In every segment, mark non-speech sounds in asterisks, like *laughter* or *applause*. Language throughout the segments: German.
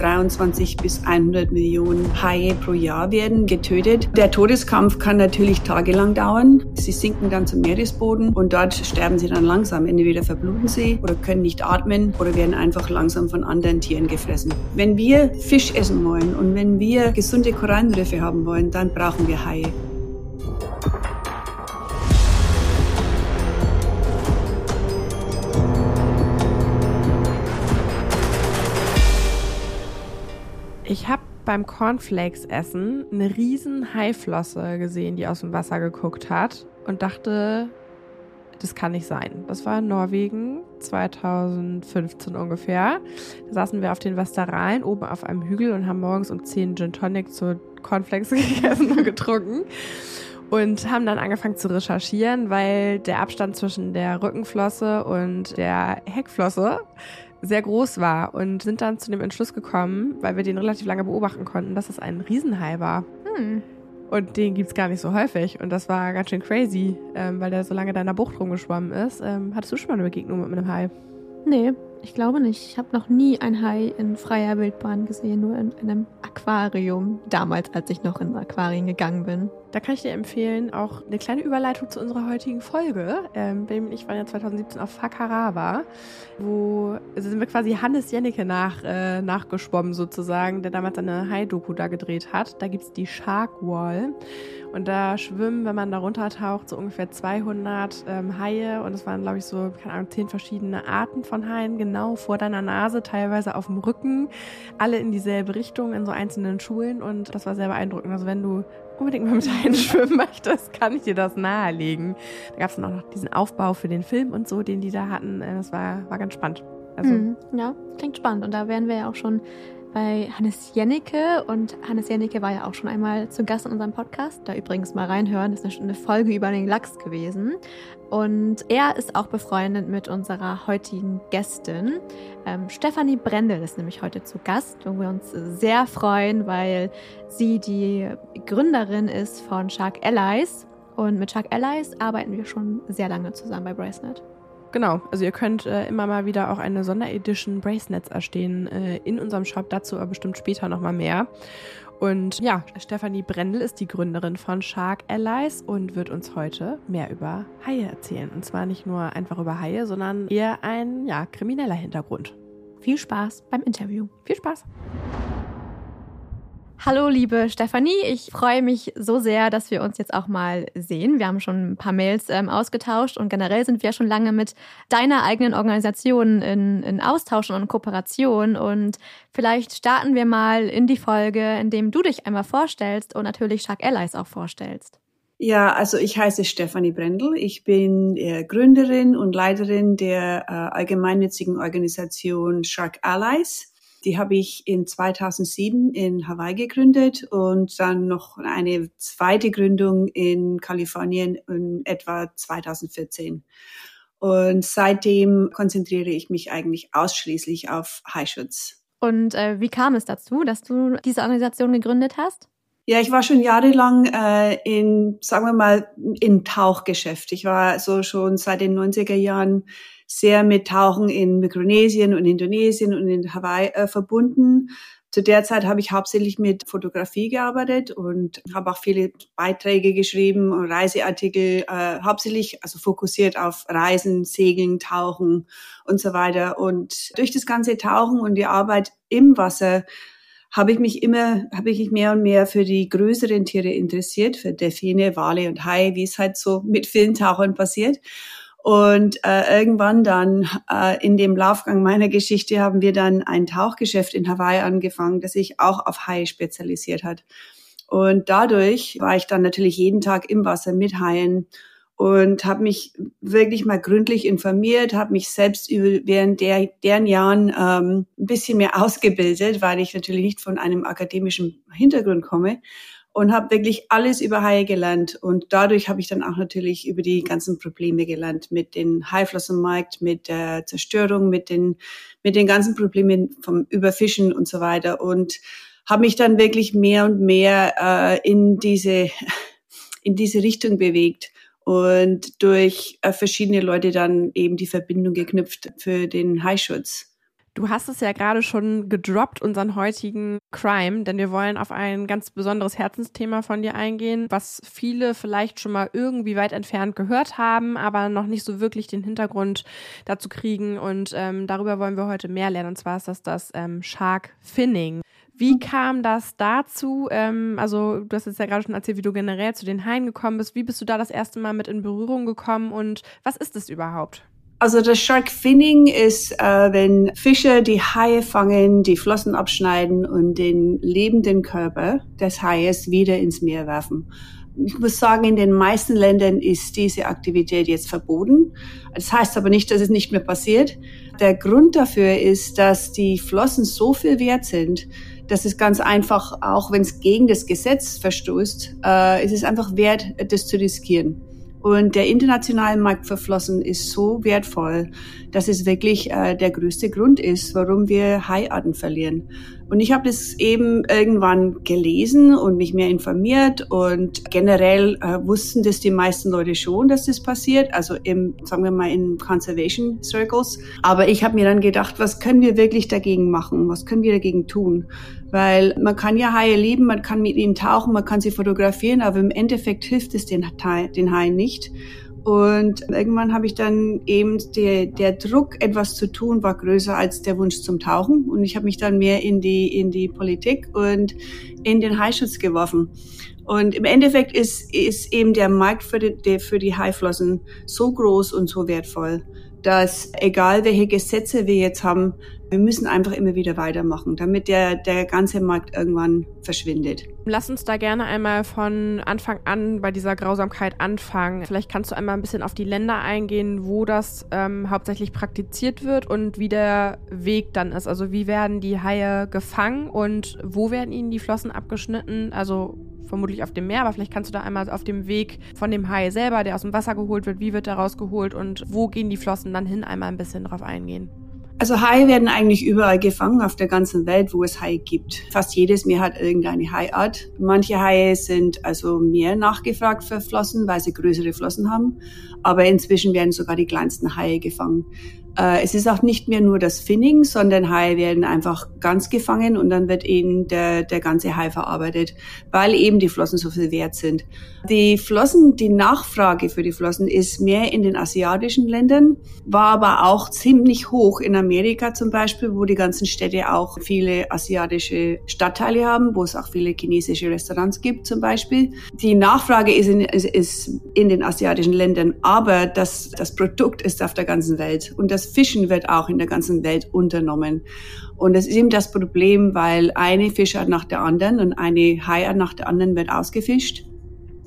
23 bis 100 Millionen Haie pro Jahr werden getötet. Der Todeskampf kann natürlich tagelang dauern. Sie sinken dann zum Meeresboden und dort sterben sie dann langsam. Entweder verbluten sie oder können nicht atmen oder werden einfach langsam von anderen Tieren gefressen. Wenn wir Fisch essen wollen und wenn wir gesunde Korallenriffe haben wollen, dann brauchen wir Haie. Ich habe beim Cornflakes-Essen eine riesen Haiflosse gesehen, die aus dem Wasser geguckt hat und dachte, das kann nicht sein. Das war in Norwegen 2015 ungefähr. Da saßen wir auf den Westeralen oben auf einem Hügel und haben morgens um 10 Gin Tonic zu Cornflakes *laughs* gegessen und getrunken. Und haben dann angefangen zu recherchieren, weil der Abstand zwischen der Rückenflosse und der Heckflosse sehr groß war und sind dann zu dem Entschluss gekommen, weil wir den relativ lange beobachten konnten, dass es ein Riesenhai war. Hm. Und den gibt's gar nicht so häufig. Und das war ganz schön crazy, ähm, weil der so lange da in der Bucht rumgeschwommen ist. Ähm, hattest du schon mal eine Begegnung mit einem Hai? Nee, ich glaube nicht. Ich habe noch nie ein Hai in freier Wildbahn gesehen, nur in, einem Aquarium. Damals, als ich noch in Aquarien gegangen bin. Da kann ich dir empfehlen, auch eine kleine Überleitung zu unserer heutigen Folge. Ähm, ich waren ja 2017 auf Fakarava, wo also sind wir quasi Hannes Jennecke nach, äh, nachgeschwommen sozusagen, der damals eine Hai-Doku da gedreht hat. Da gibt's die Shark Wall. Und da schwimmen, wenn man da runtertaucht, so ungefähr 200 ähm, Haie. Und es waren, glaube ich, so, keine Ahnung, zehn verschiedene Arten von Haien, genau vor deiner Nase, teilweise auf dem Rücken. Alle in dieselbe Richtung, in so einzelnen Schulen. Und das war sehr beeindruckend. Also wenn du unbedingt mal mit Haien schwimmen möchtest, kann ich dir das nahelegen. Da gab es dann auch noch diesen Aufbau für den Film und so, den die da hatten. Äh, das war, war ganz spannend. Also, mhm, ja, klingt spannend. Und da wären wir ja auch schon bei Hannes Jennecke und Hannes Jennecke war ja auch schon einmal zu Gast in unserem Podcast. Da übrigens mal reinhören, das ist eine Folge über den Lachs gewesen. Und er ist auch befreundet mit unserer heutigen Gästin. Ähm, Stefanie Brendel ist nämlich heute zu Gast, wo wir uns sehr freuen, weil sie die Gründerin ist von Shark Allies. Und mit Shark Allies arbeiten wir schon sehr lange zusammen bei Bracenet. Genau, also ihr könnt äh, immer mal wieder auch eine Sonderedition Bracelets erstehen äh, in unserem Shop, dazu aber bestimmt später nochmal mehr. Und ja, Stefanie Brendel ist die Gründerin von Shark Allies und wird uns heute mehr über Haie erzählen. Und zwar nicht nur einfach über Haie, sondern eher ein ja, krimineller Hintergrund. Viel Spaß beim Interview. Viel Spaß. Hallo, liebe Stefanie. Ich freue mich so sehr, dass wir uns jetzt auch mal sehen. Wir haben schon ein paar Mails ähm, ausgetauscht und generell sind wir schon lange mit deiner eigenen Organisation in, in Austausch und Kooperation. Und vielleicht starten wir mal in die Folge, indem du dich einmal vorstellst und natürlich Shark Allies auch vorstellst. Ja, also ich heiße Stefanie Brendel. Ich bin äh, Gründerin und Leiterin der äh, allgemeinnützigen Organisation Shark Allies. Die habe ich in 2007 in Hawaii gegründet und dann noch eine zweite Gründung in Kalifornien in etwa 2014. Und seitdem konzentriere ich mich eigentlich ausschließlich auf Haischutz. Und äh, wie kam es dazu, dass du diese Organisation gegründet hast? Ja, ich war schon jahrelang äh, in, sagen wir mal, im Tauchgeschäft. Ich war so schon seit den 90er Jahren sehr mit Tauchen in Mikronesien und Indonesien und in Hawaii äh, verbunden. Zu der Zeit habe ich hauptsächlich mit Fotografie gearbeitet und habe auch viele Beiträge geschrieben und Reiseartikel, äh, hauptsächlich also fokussiert auf Reisen, Segeln, Tauchen und so weiter. Und durch das ganze Tauchen und die Arbeit im Wasser habe ich mich immer, habe ich mich mehr und mehr für die größeren Tiere interessiert, für Delfine, Wale und Haie, wie es halt so mit vielen Tauchern passiert. Und äh, irgendwann dann äh, in dem Laufgang meiner Geschichte haben wir dann ein Tauchgeschäft in Hawaii angefangen, das sich auch auf Haie spezialisiert hat. Und dadurch war ich dann natürlich jeden Tag im Wasser mit Haien und habe mich wirklich mal gründlich informiert, habe mich selbst über, während der, deren Jahren ähm, ein bisschen mehr ausgebildet, weil ich natürlich nicht von einem akademischen Hintergrund komme und habe wirklich alles über Haie gelernt. Und dadurch habe ich dann auch natürlich über die ganzen Probleme gelernt mit den Haiflossenmarkt, mit der Zerstörung, mit den, mit den ganzen Problemen vom Überfischen und so weiter. Und habe mich dann wirklich mehr und mehr äh, in diese *laughs* in diese Richtung bewegt und durch äh, verschiedene Leute dann eben die Verbindung geknüpft für den Haischutz. Du hast es ja gerade schon gedroppt, unseren heutigen Crime, denn wir wollen auf ein ganz besonderes Herzensthema von dir eingehen, was viele vielleicht schon mal irgendwie weit entfernt gehört haben, aber noch nicht so wirklich den Hintergrund dazu kriegen. Und ähm, darüber wollen wir heute mehr lernen. Und zwar ist das das ähm, Shark Finning. Wie kam das dazu? Ähm, also du hast jetzt ja gerade schon erzählt, wie du generell zu den Haien gekommen bist. Wie bist du da das erste Mal mit in Berührung gekommen und was ist es überhaupt? Also das Shark Finning ist, äh, wenn Fische die Haie fangen, die Flossen abschneiden und den lebenden Körper des Haies wieder ins Meer werfen. Ich muss sagen, in den meisten Ländern ist diese Aktivität jetzt verboten. Das heißt aber nicht, dass es nicht mehr passiert. Der Grund dafür ist, dass die Flossen so viel wert sind, dass es ganz einfach, auch wenn es gegen das Gesetz verstoßt, äh, ist es einfach wert, das zu riskieren. Und der internationale Markt für Flossen ist so wertvoll, dass es wirklich äh, der größte Grund ist, warum wir Haiarten verlieren. Und ich habe das eben irgendwann gelesen und mich mehr informiert und generell äh, wussten das die meisten Leute schon, dass das passiert, also im, sagen wir mal, in Conservation Circles. Aber ich habe mir dann gedacht, was können wir wirklich dagegen machen? Was können wir dagegen tun? Weil man kann ja Haie lieben, man kann mit ihnen tauchen, man kann sie fotografieren, aber im Endeffekt hilft es den, den Haien nicht. Und irgendwann habe ich dann eben der, der Druck, etwas zu tun, war größer als der Wunsch zum Tauchen. Und ich habe mich dann mehr in die, in die Politik und in den Haischutz geworfen. Und im Endeffekt ist, ist eben der Markt für die, für die Haiflossen so groß und so wertvoll, dass egal welche Gesetze wir jetzt haben, wir müssen einfach immer wieder weitermachen, damit der, der ganze Markt irgendwann verschwindet. Lass uns da gerne einmal von Anfang an bei dieser Grausamkeit anfangen. Vielleicht kannst du einmal ein bisschen auf die Länder eingehen, wo das ähm, hauptsächlich praktiziert wird und wie der Weg dann ist. Also wie werden die Haie gefangen und wo werden ihnen die Flossen abgeschnitten? Also vermutlich auf dem Meer, aber vielleicht kannst du da einmal auf dem Weg von dem Hai selber, der aus dem Wasser geholt wird, wie wird der rausgeholt und wo gehen die Flossen dann hin, einmal ein bisschen drauf eingehen. Also Haie werden eigentlich überall gefangen auf der ganzen Welt, wo es Haie gibt. Fast jedes Meer hat irgendeine Haiart. Manche Haie sind also mehr nachgefragt für Flossen, weil sie größere Flossen haben. Aber inzwischen werden sogar die kleinsten Haie gefangen. Äh, es ist auch nicht mehr nur das Finning, sondern Haie werden einfach ganz gefangen und dann wird eben der, der ganze Hai verarbeitet, weil eben die Flossen so viel wert sind. Die Flossen, die Nachfrage für die Flossen ist mehr in den asiatischen Ländern, war aber auch ziemlich hoch in Amerika zum Beispiel, wo die ganzen Städte auch viele asiatische Stadtteile haben, wo es auch viele chinesische Restaurants gibt zum Beispiel. Die Nachfrage ist in, ist, in den asiatischen Ländern, aber das, das Produkt ist auf der ganzen Welt und das das Fischen wird auch in der ganzen Welt unternommen. Und das ist eben das Problem, weil eine Fischart nach der anderen und eine Haiart nach der anderen wird ausgefischt.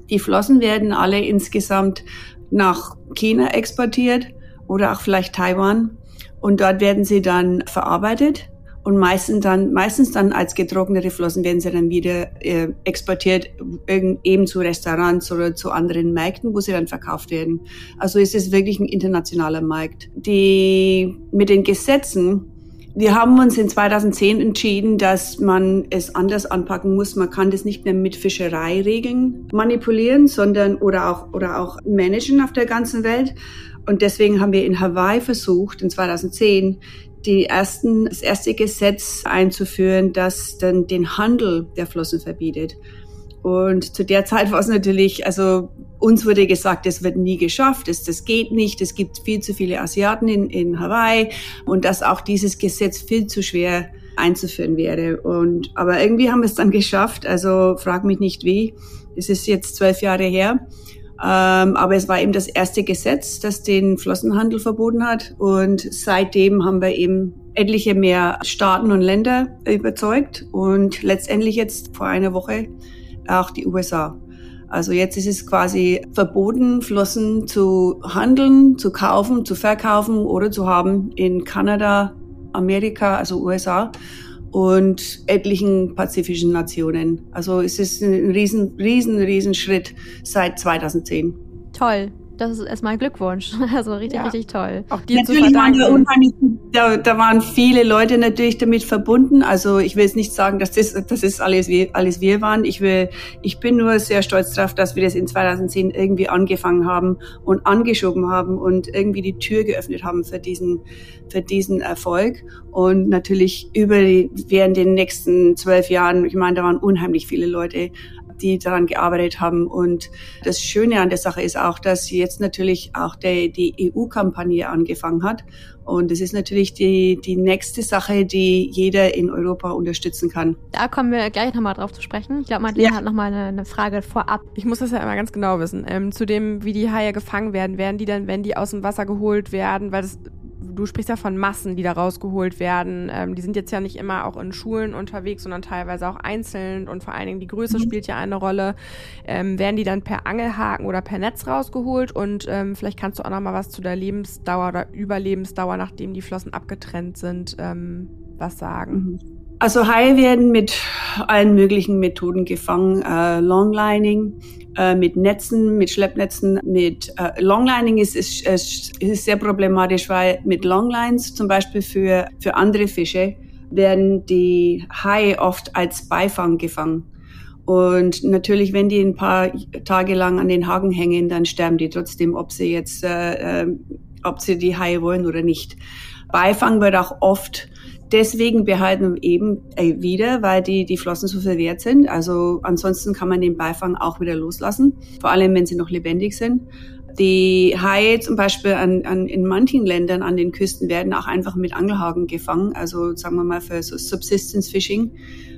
Die Flossen werden alle insgesamt nach China exportiert oder auch vielleicht Taiwan. Und dort werden sie dann verarbeitet und meistens dann, meistens dann als getrocknete Flossen werden sie dann wieder äh, exportiert, eben zu Restaurants oder zu anderen Märkten, wo sie dann verkauft werden. Also es ist wirklich ein internationaler Markt. Die, mit den Gesetzen, wir haben uns in 2010 entschieden, dass man es anders anpacken muss. Man kann das nicht mehr mit Fischereiregeln manipulieren, sondern oder auch, oder auch managen auf der ganzen Welt. Und deswegen haben wir in Hawaii versucht, in 2010, die ersten, das erste Gesetz einzuführen, das dann den Handel der Flossen verbietet. Und zu der Zeit war es natürlich, also uns wurde gesagt, es wird nie geschafft, es, das geht nicht, es gibt viel zu viele Asiaten in, in Hawaii und dass auch dieses Gesetz viel zu schwer einzuführen wäre. Und, aber irgendwie haben wir es dann geschafft, also frag mich nicht wie. Es ist jetzt zwölf Jahre her. Ähm, aber es war eben das erste Gesetz, das den Flossenhandel verboten hat. Und seitdem haben wir eben etliche mehr Staaten und Länder überzeugt und letztendlich jetzt vor einer Woche auch die USA. Also jetzt ist es quasi verboten, Flossen zu handeln, zu kaufen, zu verkaufen oder zu haben in Kanada, Amerika, also USA und etlichen pazifischen Nationen. Also es ist ein riesen, riesen, riesen Schritt seit 2010. Toll. Das ist erstmal Glückwunsch. *laughs* Also richtig, ja. richtig toll. Auch dir natürlich waren da, unheimlich, da, da waren viele Leute natürlich damit verbunden. Also ich will jetzt nicht sagen, dass das, das ist alles wir, alles wir waren. Ich will, ich bin nur sehr stolz darauf, dass wir das in 2010 irgendwie angefangen haben und angeschoben haben und irgendwie die Tür geöffnet haben für diesen, für diesen Erfolg. Und natürlich über die, während den nächsten zwölf Jahren, ich meine, da waren unheimlich viele Leute die daran gearbeitet haben. Und das Schöne an der Sache ist auch, dass jetzt natürlich auch der, die EU-Kampagne angefangen hat. Und das ist natürlich die, die nächste Sache, die jeder in Europa unterstützen kann. Da kommen wir gleich nochmal drauf zu sprechen. Ich glaube, Madeleine ja. hat nochmal eine, eine Frage vorab. Ich muss das ja immer ganz genau wissen. Ähm, zu dem, wie die Haie gefangen werden, werden die dann, wenn die aus dem Wasser geholt werden, weil das du sprichst ja von Massen, die da rausgeholt werden. Ähm, die sind jetzt ja nicht immer auch in Schulen unterwegs, sondern teilweise auch einzeln und vor allen Dingen die Größe mhm. spielt ja eine Rolle. Ähm, werden die dann per Angelhaken oder per Netz rausgeholt? Und ähm, vielleicht kannst du auch noch mal was zu der Lebensdauer oder Überlebensdauer, nachdem die Flossen abgetrennt sind, ähm, was sagen. Mhm. Also Haie werden mit allen möglichen Methoden gefangen. Äh, Longlining, äh, mit Netzen, mit Schleppnetzen, mit äh, Longlining ist, ist, ist, sehr problematisch, weil mit Longlines zum Beispiel für, für andere Fische werden die Haie oft als Beifang gefangen. Und natürlich, wenn die ein paar Tage lang an den Haken hängen, dann sterben die trotzdem, ob sie jetzt, äh, äh, ob sie die Haie wollen oder nicht. Beifang wird auch oft deswegen behalten wir eben äh, wieder, weil die, die Flossen so verwehrt sind. Also ansonsten kann man den Beifang auch wieder loslassen, vor allem wenn sie noch lebendig sind. Die Haie zum Beispiel an, an, in manchen Ländern an den Küsten werden auch einfach mit Angelhaken gefangen, also sagen wir mal für so Subsistence Fishing.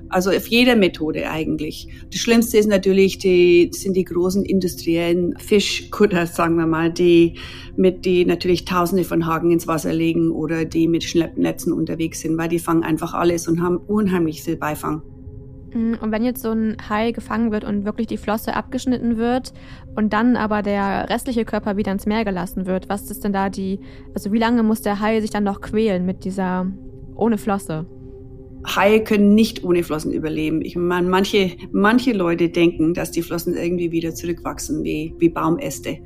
Also auf jeder Methode eigentlich. Das Schlimmste ist natürlich, die sind die großen industriellen Fischkutter, sagen wir mal, die mit die natürlich Tausende von Haken ins Wasser legen oder die mit Schleppnetzen unterwegs sind, weil die fangen einfach alles und haben unheimlich viel Beifang. Mm, und wenn jetzt so ein Hai gefangen wird und wirklich die Flosse abgeschnitten wird und dann aber der restliche Körper wieder ins Meer gelassen wird, was ist denn da die, also wie lange muss der Hai sich dann noch quälen mit dieser, ohne Flosse? Haie können nicht ohne Flossen überleben. Ich meine, manche, manche Leute denken, dass die Flossen irgendwie wieder zurückwachsen wie, wie Baumäste.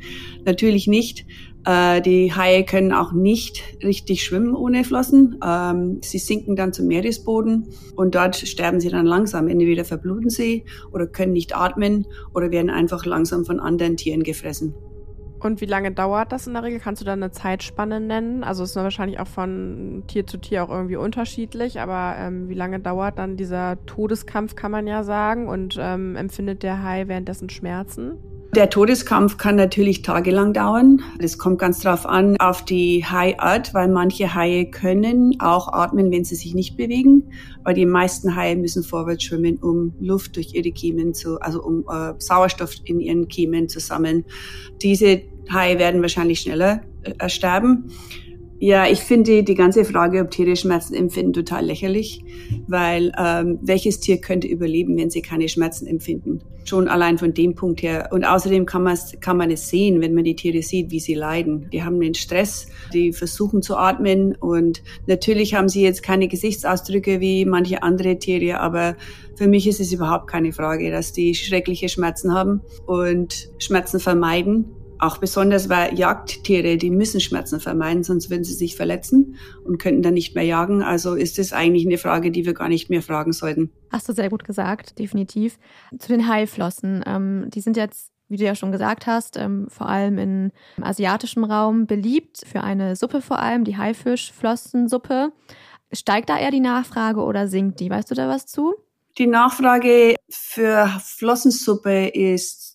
Natürlich nicht. Äh, die Haie können auch nicht richtig schwimmen ohne Flossen. Ähm, sie sinken dann zum Meeresboden und dort sterben sie dann langsam. Entweder verbluten sie oder können nicht atmen oder werden einfach langsam von anderen Tieren gefressen. Und wie lange dauert das in der Regel? Kannst du da eine Zeitspanne nennen? Also ist wahrscheinlich auch von Tier zu Tier auch irgendwie unterschiedlich, aber ähm, wie lange dauert dann dieser Todeskampf, kann man ja sagen, und ähm, empfindet der Hai währenddessen Schmerzen? Der Todeskampf kann natürlich tagelang dauern. Das kommt ganz drauf an, auf die Haiart, weil manche Haie können auch atmen, wenn sie sich nicht bewegen. Aber die meisten Haie müssen vorwärts schwimmen, um Luft durch ihre Kiemen zu, also um äh, Sauerstoff in ihren Kiemen zu sammeln. Diese Haie werden wahrscheinlich schneller äh, sterben. Ja, ich finde die ganze Frage, ob Tiere Schmerzen empfinden, total lächerlich, weil ähm, welches Tier könnte überleben, wenn sie keine Schmerzen empfinden? Schon allein von dem Punkt her. Und außerdem kann man, kann man es sehen, wenn man die Tiere sieht, wie sie leiden. Die haben den Stress, die versuchen zu atmen und natürlich haben sie jetzt keine Gesichtsausdrücke wie manche andere Tiere, aber für mich ist es überhaupt keine Frage, dass die schreckliche Schmerzen haben und Schmerzen vermeiden auch besonders weil Jagdtiere, die müssen Schmerzen vermeiden, sonst würden sie sich verletzen und könnten dann nicht mehr jagen. Also ist es eigentlich eine Frage, die wir gar nicht mehr fragen sollten. Hast du sehr gut gesagt, definitiv. Zu den Haiflossen. Ähm, die sind jetzt, wie du ja schon gesagt hast, ähm, vor allem im asiatischen Raum beliebt. Für eine Suppe vor allem, die Haifischflossensuppe. Steigt da eher die Nachfrage oder sinkt die? Weißt du da was zu? Die Nachfrage für Flossensuppe ist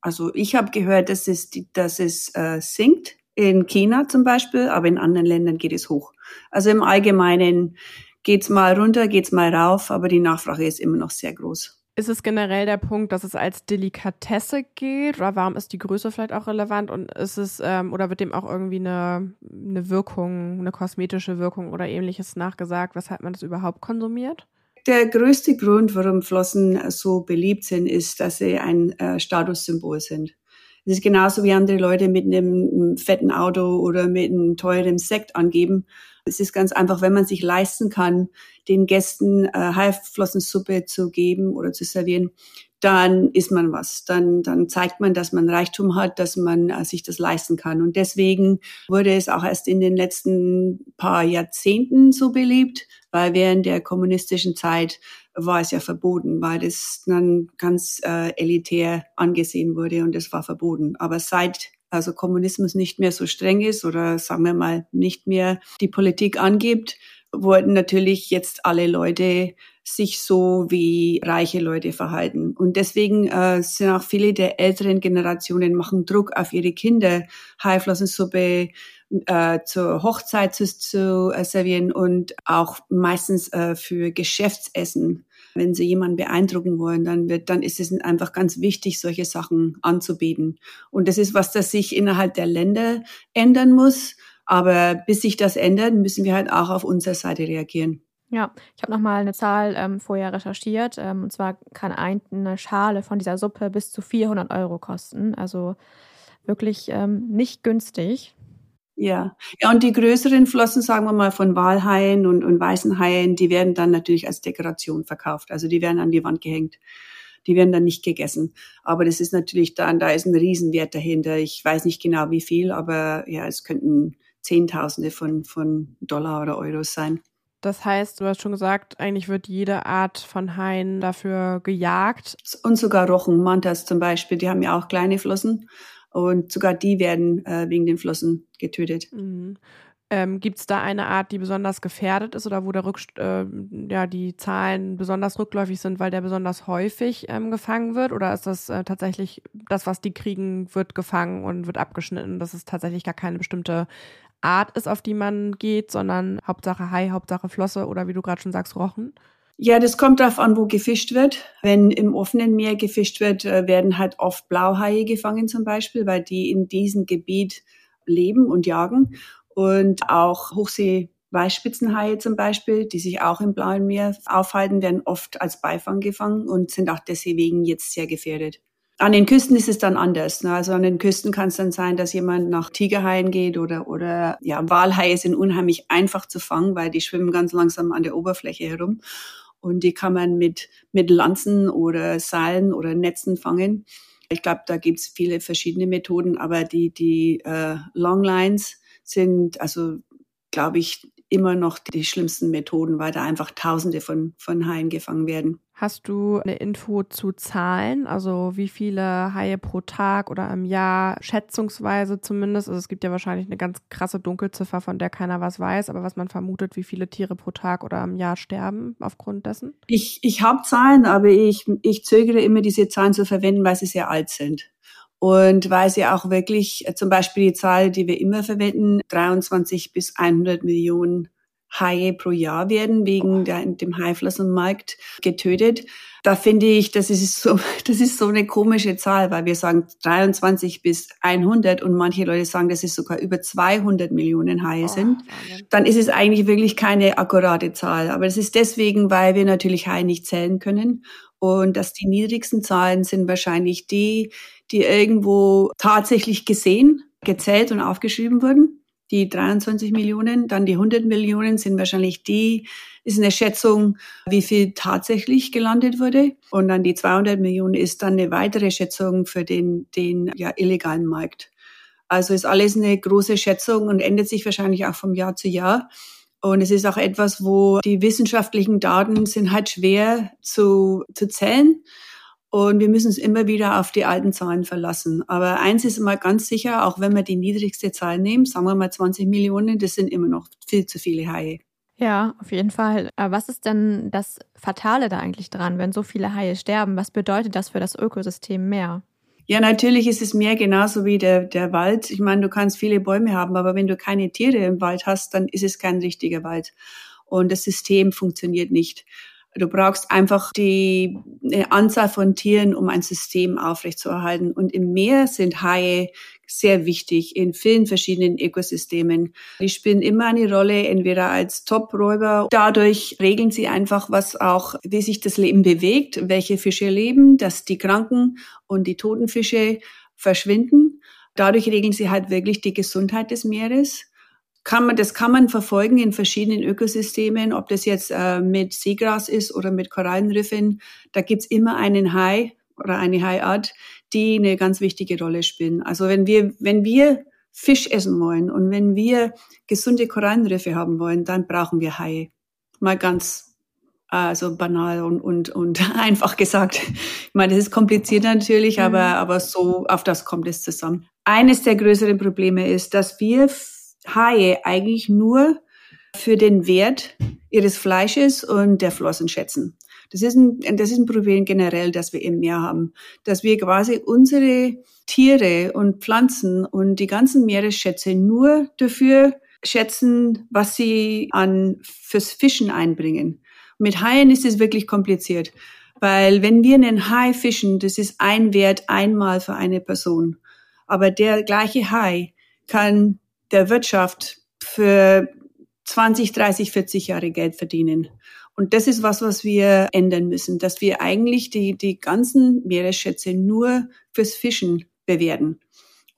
also ich habe gehört, dass es, dass es äh, sinkt in China zum Beispiel, aber in anderen Ländern geht es hoch. Also im Allgemeinen geht's mal runter, geht's mal rauf, aber die Nachfrage ist immer noch sehr groß. Ist es generell der Punkt, dass es als Delikatesse geht? Oder warum ist die Größe vielleicht auch relevant? Und ist es, ähm, oder wird dem auch irgendwie eine, eine Wirkung, eine kosmetische Wirkung oder ähnliches nachgesagt, weshalb man das überhaupt konsumiert? Der größte Grund, warum Flossen so beliebt sind, ist, dass sie ein äh, Statussymbol sind. Es ist genauso wie andere Leute mit einem fetten Auto oder mit einem teuren Sekt angeben. Es ist ganz einfach, wenn man sich leisten kann, den Gästen äh, Haiflossensuppe zu geben oder zu servieren, dann ist man was. Dann, dann zeigt man, dass man Reichtum hat, dass man äh, sich das leisten kann. Und deswegen wurde es auch erst in den letzten paar Jahrzehnten so beliebt, weil während der kommunistischen Zeit war es ja verboten, weil das dann ganz äh, elitär angesehen wurde und es war verboten. Aber seit also Kommunismus nicht mehr so streng ist oder sagen wir mal nicht mehr die Politik angibt, wurden natürlich jetzt alle Leute sich so wie reiche Leute verhalten. Und deswegen äh, sind auch viele der älteren Generationen machen Druck auf ihre Kinder, Haiflossensuppe äh, zur Hochzeit zu, zu äh, servieren und auch meistens äh, für Geschäftsessen. Wenn sie jemanden beeindrucken wollen, dann wird, dann ist es einfach ganz wichtig, solche Sachen anzubieten. Und das ist was, das sich innerhalb der Länder ändern muss. Aber bis sich das ändert, müssen wir halt auch auf unserer Seite reagieren. Ja, ich habe nochmal eine Zahl ähm, vorher recherchiert. Ähm, und zwar kann eine Schale von dieser Suppe bis zu 400 Euro kosten. Also wirklich ähm, nicht günstig. Ja. ja, und die größeren Flossen, sagen wir mal, von Walhaien und, und weißen Haien, die werden dann natürlich als Dekoration verkauft. Also die werden an die Wand gehängt. Die werden dann nicht gegessen. Aber das ist natürlich dann, da ist ein Riesenwert dahinter. Ich weiß nicht genau wie viel, aber ja, es könnten Zehntausende von, von Dollar oder Euros sein. Das heißt, du hast schon gesagt, eigentlich wird jede Art von Haien dafür gejagt. Und sogar Rochen, Mantas zum Beispiel, die haben ja auch kleine Flossen. Und sogar die werden äh, wegen den Flossen getötet. Mhm. Ähm, Gibt es da eine Art, die besonders gefährdet ist oder wo der Rück, äh, ja, die Zahlen besonders rückläufig sind, weil der besonders häufig ähm, gefangen wird? Oder ist das äh, tatsächlich das, was die kriegen, wird gefangen und wird abgeschnitten? Das ist tatsächlich gar keine bestimmte Art ist, auf die man geht, sondern Hauptsache Hai, Hauptsache Flosse oder wie du gerade schon sagst, Rochen? Ja, das kommt darauf an, wo gefischt wird. Wenn im offenen Meer gefischt wird, äh, werden halt oft Blauhaie gefangen zum Beispiel, weil die in diesem Gebiet leben und jagen. Und auch Hochsee-Weißspitzenhaie zum Beispiel, die sich auch im blauen Meer aufhalten, werden oft als Beifang gefangen und sind auch deswegen jetzt sehr gefährdet. An den Küsten ist es dann anders. Ne? Also an den Küsten kann es dann sein, dass jemand nach Tigerhaien geht oder, oder ja, Walhaie sind unheimlich einfach zu fangen, weil die schwimmen ganz langsam an der Oberfläche herum. Und die kann man mit, mit Lanzen oder Seilen oder Netzen fangen. Ich glaube, da gibt's viele verschiedene Methoden, aber die, die äh, Longlines sind, also glaube ich, immer noch die schlimmsten Methoden, weil da einfach Tausende von, von Haien gefangen werden. Hast du eine Info zu Zahlen? Also wie viele Haie pro Tag oder im Jahr, schätzungsweise zumindest? Also es gibt ja wahrscheinlich eine ganz krasse Dunkelziffer, von der keiner was weiß, aber was man vermutet, wie viele Tiere pro Tag oder im Jahr sterben aufgrund dessen? Ich, ich habe Zahlen, aber ich, ich zögere immer, diese Zahlen zu verwenden, weil sie sehr alt sind. Und weil sie auch wirklich, äh, zum Beispiel die Zahl, die wir immer verwenden, 23 bis 100 Millionen Haie pro Jahr werden wegen der, dem Haiflossenmarkt getötet. Da finde ich, das ist so, *laughs* das ist so eine komische Zahl, weil wir sagen 23 bis 100 und manche Leute sagen, dass es sogar über 200 Millionen Haie oh, sind. Dann ist es eigentlich wirklich keine akkurate Zahl. Aber es ist deswegen, weil wir natürlich Haie nicht zählen können und dass die niedrigsten Zahlen sind wahrscheinlich die, die irgendwo tatsächlich gesehen, gezählt und aufgeschrieben wurden die 23 Millionen. Dann die 100 Millionen sind wahrscheinlich die, ist eine Schätzung, wie viel tatsächlich gelandet wurde. Und dann die 200 Millionen ist dann eine weitere Schätzung für den, den ja, illegalen Markt. Also ist alles eine große Schätzung und ändert sich wahrscheinlich auch vom Jahr zu Jahr. Und es ist auch etwas, wo die wissenschaftlichen Daten sind halt schwer zu, zu zählen. Und wir müssen uns immer wieder auf die alten Zahlen verlassen. Aber eins ist mal ganz sicher, auch wenn wir die niedrigste Zahl nehmen, sagen wir mal 20 Millionen, das sind immer noch viel zu viele Haie. Ja, auf jeden Fall. Aber was ist denn das Fatale da eigentlich dran, wenn so viele Haie sterben? Was bedeutet das für das Ökosystem mehr? Ja, natürlich ist es mehr genauso wie der, der Wald. Ich meine, du kannst viele Bäume haben, aber wenn du keine Tiere im Wald hast, dann ist es kein richtiger Wald. Und das System funktioniert nicht. Du brauchst einfach die Anzahl von Tieren, um ein System aufrechtzuerhalten. Und im Meer sind Haie sehr wichtig in vielen verschiedenen Ökosystemen. Die spielen immer eine Rolle, entweder als Top-Räuber. Dadurch regeln sie einfach, was auch, wie sich das Leben bewegt, welche Fische leben, dass die kranken und die toten Fische verschwinden. Dadurch regeln sie halt wirklich die Gesundheit des Meeres. Kann man, das kann man verfolgen in verschiedenen Ökosystemen, ob das jetzt äh, mit Seegras ist oder mit Korallenriffen. Da gibt's immer einen Hai oder eine Haiart, die eine ganz wichtige Rolle spielen. Also wenn wir, wenn wir Fisch essen wollen und wenn wir gesunde Korallenriffe haben wollen, dann brauchen wir Haie. Mal ganz also banal und, und, und *laughs* einfach gesagt. Ich meine, das ist kompliziert natürlich, mhm. aber, aber so auf das kommt es zusammen. Eines der größeren Probleme ist, dass wir Haie eigentlich nur für den Wert ihres Fleisches und der Flossen schätzen. Das ist ein, das ist ein Problem generell, das wir im Meer haben, dass wir quasi unsere Tiere und Pflanzen und die ganzen Meeresschätze nur dafür schätzen, was sie an fürs Fischen einbringen. Mit Haien ist es wirklich kompliziert, weil wenn wir einen Hai fischen, das ist ein Wert einmal für eine Person. Aber der gleiche Hai kann der Wirtschaft für 20, 30, 40 Jahre Geld verdienen. Und das ist was, was wir ändern müssen, dass wir eigentlich die, die ganzen Meeresschätze nur fürs Fischen bewerten.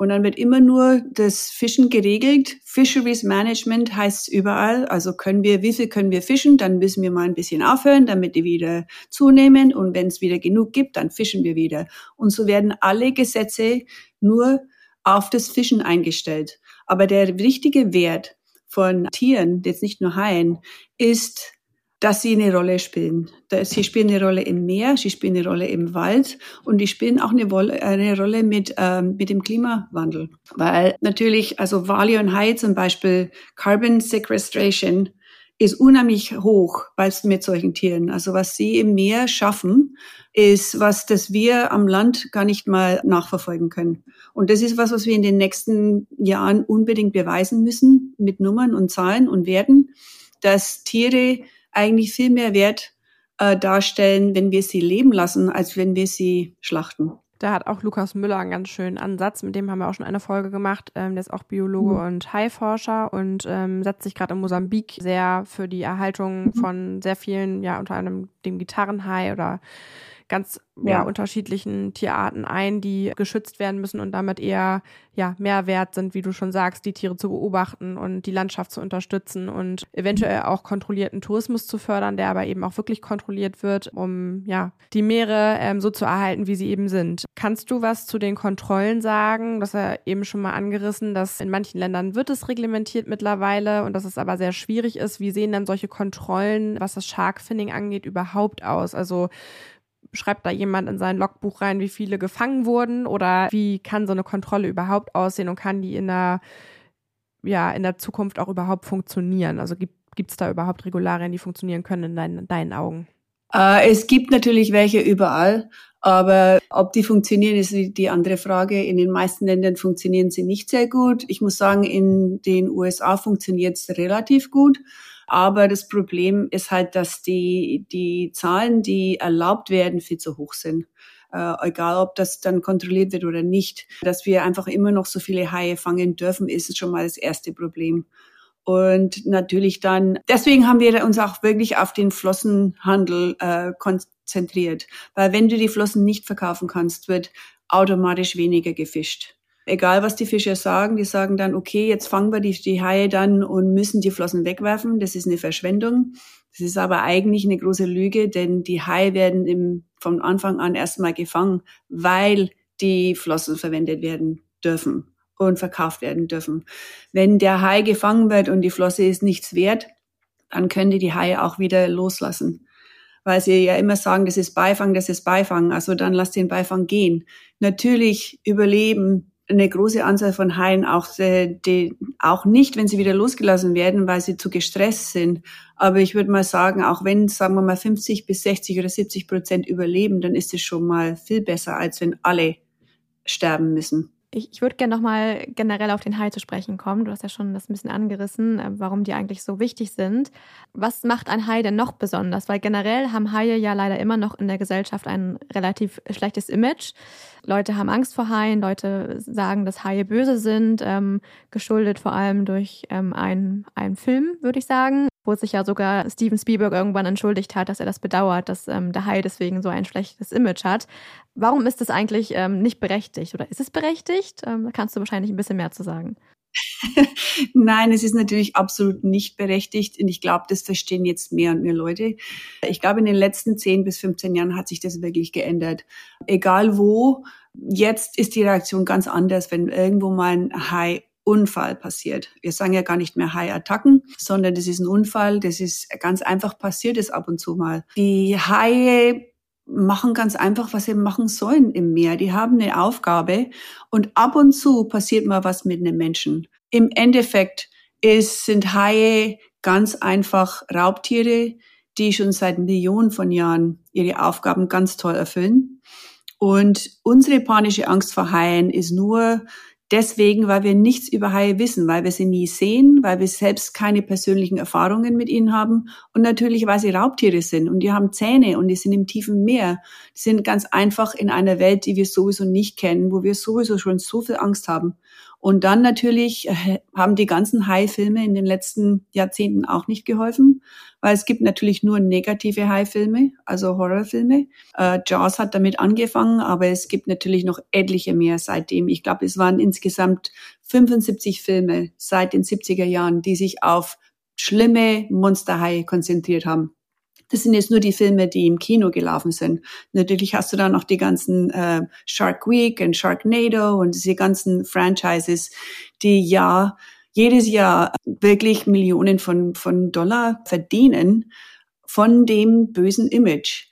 Und dann wird immer nur das Fischen geregelt. Fisheries Management heißt überall. Also können wir, wie viel können wir fischen? Dann müssen wir mal ein bisschen aufhören, damit die wieder zunehmen. Und wenn es wieder genug gibt, dann fischen wir wieder. Und so werden alle Gesetze nur auf das Fischen eingestellt. Aber der richtige Wert von Tieren, jetzt nicht nur Haien, ist, dass sie eine Rolle spielen. Sie spielen eine Rolle im Meer, sie spielen eine Rolle im Wald und die spielen auch eine, eine Rolle mit, ähm, mit dem Klimawandel. Weil natürlich, also Wale und Haie zum Beispiel, Carbon Sequestration ist unheimlich hoch bei mit solchen Tieren. Also was sie im Meer schaffen, ist was, das wir am Land gar nicht mal nachverfolgen können. Und das ist was, was wir in den nächsten Jahren unbedingt beweisen müssen mit Nummern und Zahlen und Werten, dass Tiere eigentlich viel mehr Wert äh, darstellen, wenn wir sie leben lassen, als wenn wir sie schlachten. Da hat auch Lukas Müller einen ganz schönen Ansatz, mit dem haben wir auch schon eine Folge gemacht. Ähm, der ist auch Biologe mhm. und Haiforscher und ähm, setzt sich gerade in Mosambik sehr für die Erhaltung mhm. von sehr vielen, ja, unter anderem dem Gitarrenhai oder ganz ja. ja. unterschiedlichen Tierarten ein, die geschützt werden müssen und damit eher ja mehr wert sind, wie du schon sagst, die Tiere zu beobachten und die Landschaft zu unterstützen und eventuell auch kontrollierten Tourismus zu fördern, der aber eben auch wirklich kontrolliert wird, um ja die Meere ähm, so zu erhalten, wie sie eben sind. Kannst du was zu den Kontrollen sagen? Das er eben schon mal angerissen, dass in manchen Ländern wird es reglementiert mittlerweile und dass es aber sehr schwierig ist. Wie sehen dann solche Kontrollen, was das Sharkfinning angeht, überhaupt aus? Also schreibt da jemand in sein Logbuch rein, wie viele gefangen wurden oder wie kann so eine Kontrolle überhaupt aussehen und kann die in der, ja, in der Zukunft auch überhaupt funktionieren? Also gibt es da überhaupt Regularien, die funktionieren können in deinen, deinen Augen? Äh, es gibt natürlich welche überall, aber ob die funktionieren, ist die andere Frage. In den meisten Ländern funktionieren sie nicht sehr gut. Ich muss sagen, in den USA funktioniert es relativ gut. Aber das Problem ist halt, dass die, die Zahlen, die erlaubt werden, viel zu hoch sind. Äh, egal, ob das dann kontrolliert wird oder nicht. Dass wir einfach immer noch so viele Haie fangen dürfen, ist schon mal das erste Problem. Und natürlich dann, deswegen haben wir uns auch wirklich auf den Flossenhandel äh, konzentriert. Weil wenn du die Flossen nicht verkaufen kannst, wird automatisch weniger gefischt egal was die Fischer sagen, die sagen dann, okay, jetzt fangen wir die, die Haie dann und müssen die Flossen wegwerfen. Das ist eine Verschwendung. Das ist aber eigentlich eine große Lüge, denn die Haie werden im, von Anfang an erstmal gefangen, weil die Flossen verwendet werden dürfen und verkauft werden dürfen. Wenn der Hai gefangen wird und die Flosse ist nichts wert, dann können die die Haie auch wieder loslassen. Weil sie ja immer sagen, das ist Beifang, das ist Beifang. Also dann lass den Beifang gehen. Natürlich überleben eine große Anzahl von Haien auch, die, die, auch nicht, wenn sie wieder losgelassen werden, weil sie zu gestresst sind. Aber ich würde mal sagen, auch wenn, sagen wir mal, 50 bis 60 oder 70 Prozent überleben, dann ist es schon mal viel besser, als wenn alle sterben müssen. Ich, ich würde gerne nochmal generell auf den Hai zu sprechen kommen. Du hast ja schon das ein bisschen angerissen, äh, warum die eigentlich so wichtig sind. Was macht ein Hai denn noch besonders? Weil generell haben Haie ja leider immer noch in der Gesellschaft ein relativ schlechtes Image. Leute haben Angst vor Haien, Leute sagen, dass Haie böse sind, ähm, geschuldet vor allem durch ähm, einen, einen Film, würde ich sagen, wo sich ja sogar Steven Spielberg irgendwann entschuldigt hat, dass er das bedauert, dass ähm, der Hai deswegen so ein schlechtes Image hat. Warum ist das eigentlich ähm, nicht berechtigt oder ist es berechtigt? Ähm, da kannst du wahrscheinlich ein bisschen mehr zu sagen. *laughs* Nein, es ist natürlich absolut nicht berechtigt und ich glaube, das verstehen jetzt mehr und mehr Leute. Ich glaube, in den letzten 10 bis 15 Jahren hat sich das wirklich geändert. Egal wo, jetzt ist die Reaktion ganz anders, wenn irgendwo mal ein Hai Unfall passiert. Wir sagen ja gar nicht mehr Hai-Attacken, sondern das ist ein Unfall, das ist ganz einfach passiert ist ab und zu mal. Die Haie machen ganz einfach, was sie machen sollen im Meer. Die haben eine Aufgabe und ab und zu passiert mal was mit einem Menschen. Im Endeffekt ist, sind Haie ganz einfach Raubtiere, die schon seit Millionen von Jahren ihre Aufgaben ganz toll erfüllen. Und unsere panische Angst vor Haien ist nur deswegen, weil wir nichts über Haie wissen, weil wir sie nie sehen, weil wir selbst keine persönlichen Erfahrungen mit ihnen haben und natürlich, weil sie Raubtiere sind und die haben Zähne und die sind im tiefen Meer. Die sind ganz einfach in einer Welt, die wir sowieso nicht kennen, wo wir sowieso schon so viel Angst haben. Und dann natürlich äh, haben die ganzen Hai-Filme in den letzten Jahrzehnten auch nicht geholfen, weil es gibt natürlich nur negative Hai-Filme, also Horrorfilme. Äh, Jaws hat damit angefangen, aber es gibt natürlich noch etliche mehr seitdem. Ich glaube, es waren insgesamt 75 Filme seit den 70er Jahren, die sich auf schlimme Monsterhaie konzentriert haben. Das sind jetzt nur die Filme, die im Kino gelaufen sind. Natürlich hast du da noch die ganzen äh, Shark Week und Sharknado und diese ganzen Franchises, die ja jedes Jahr wirklich Millionen von, von Dollar verdienen von dem bösen Image.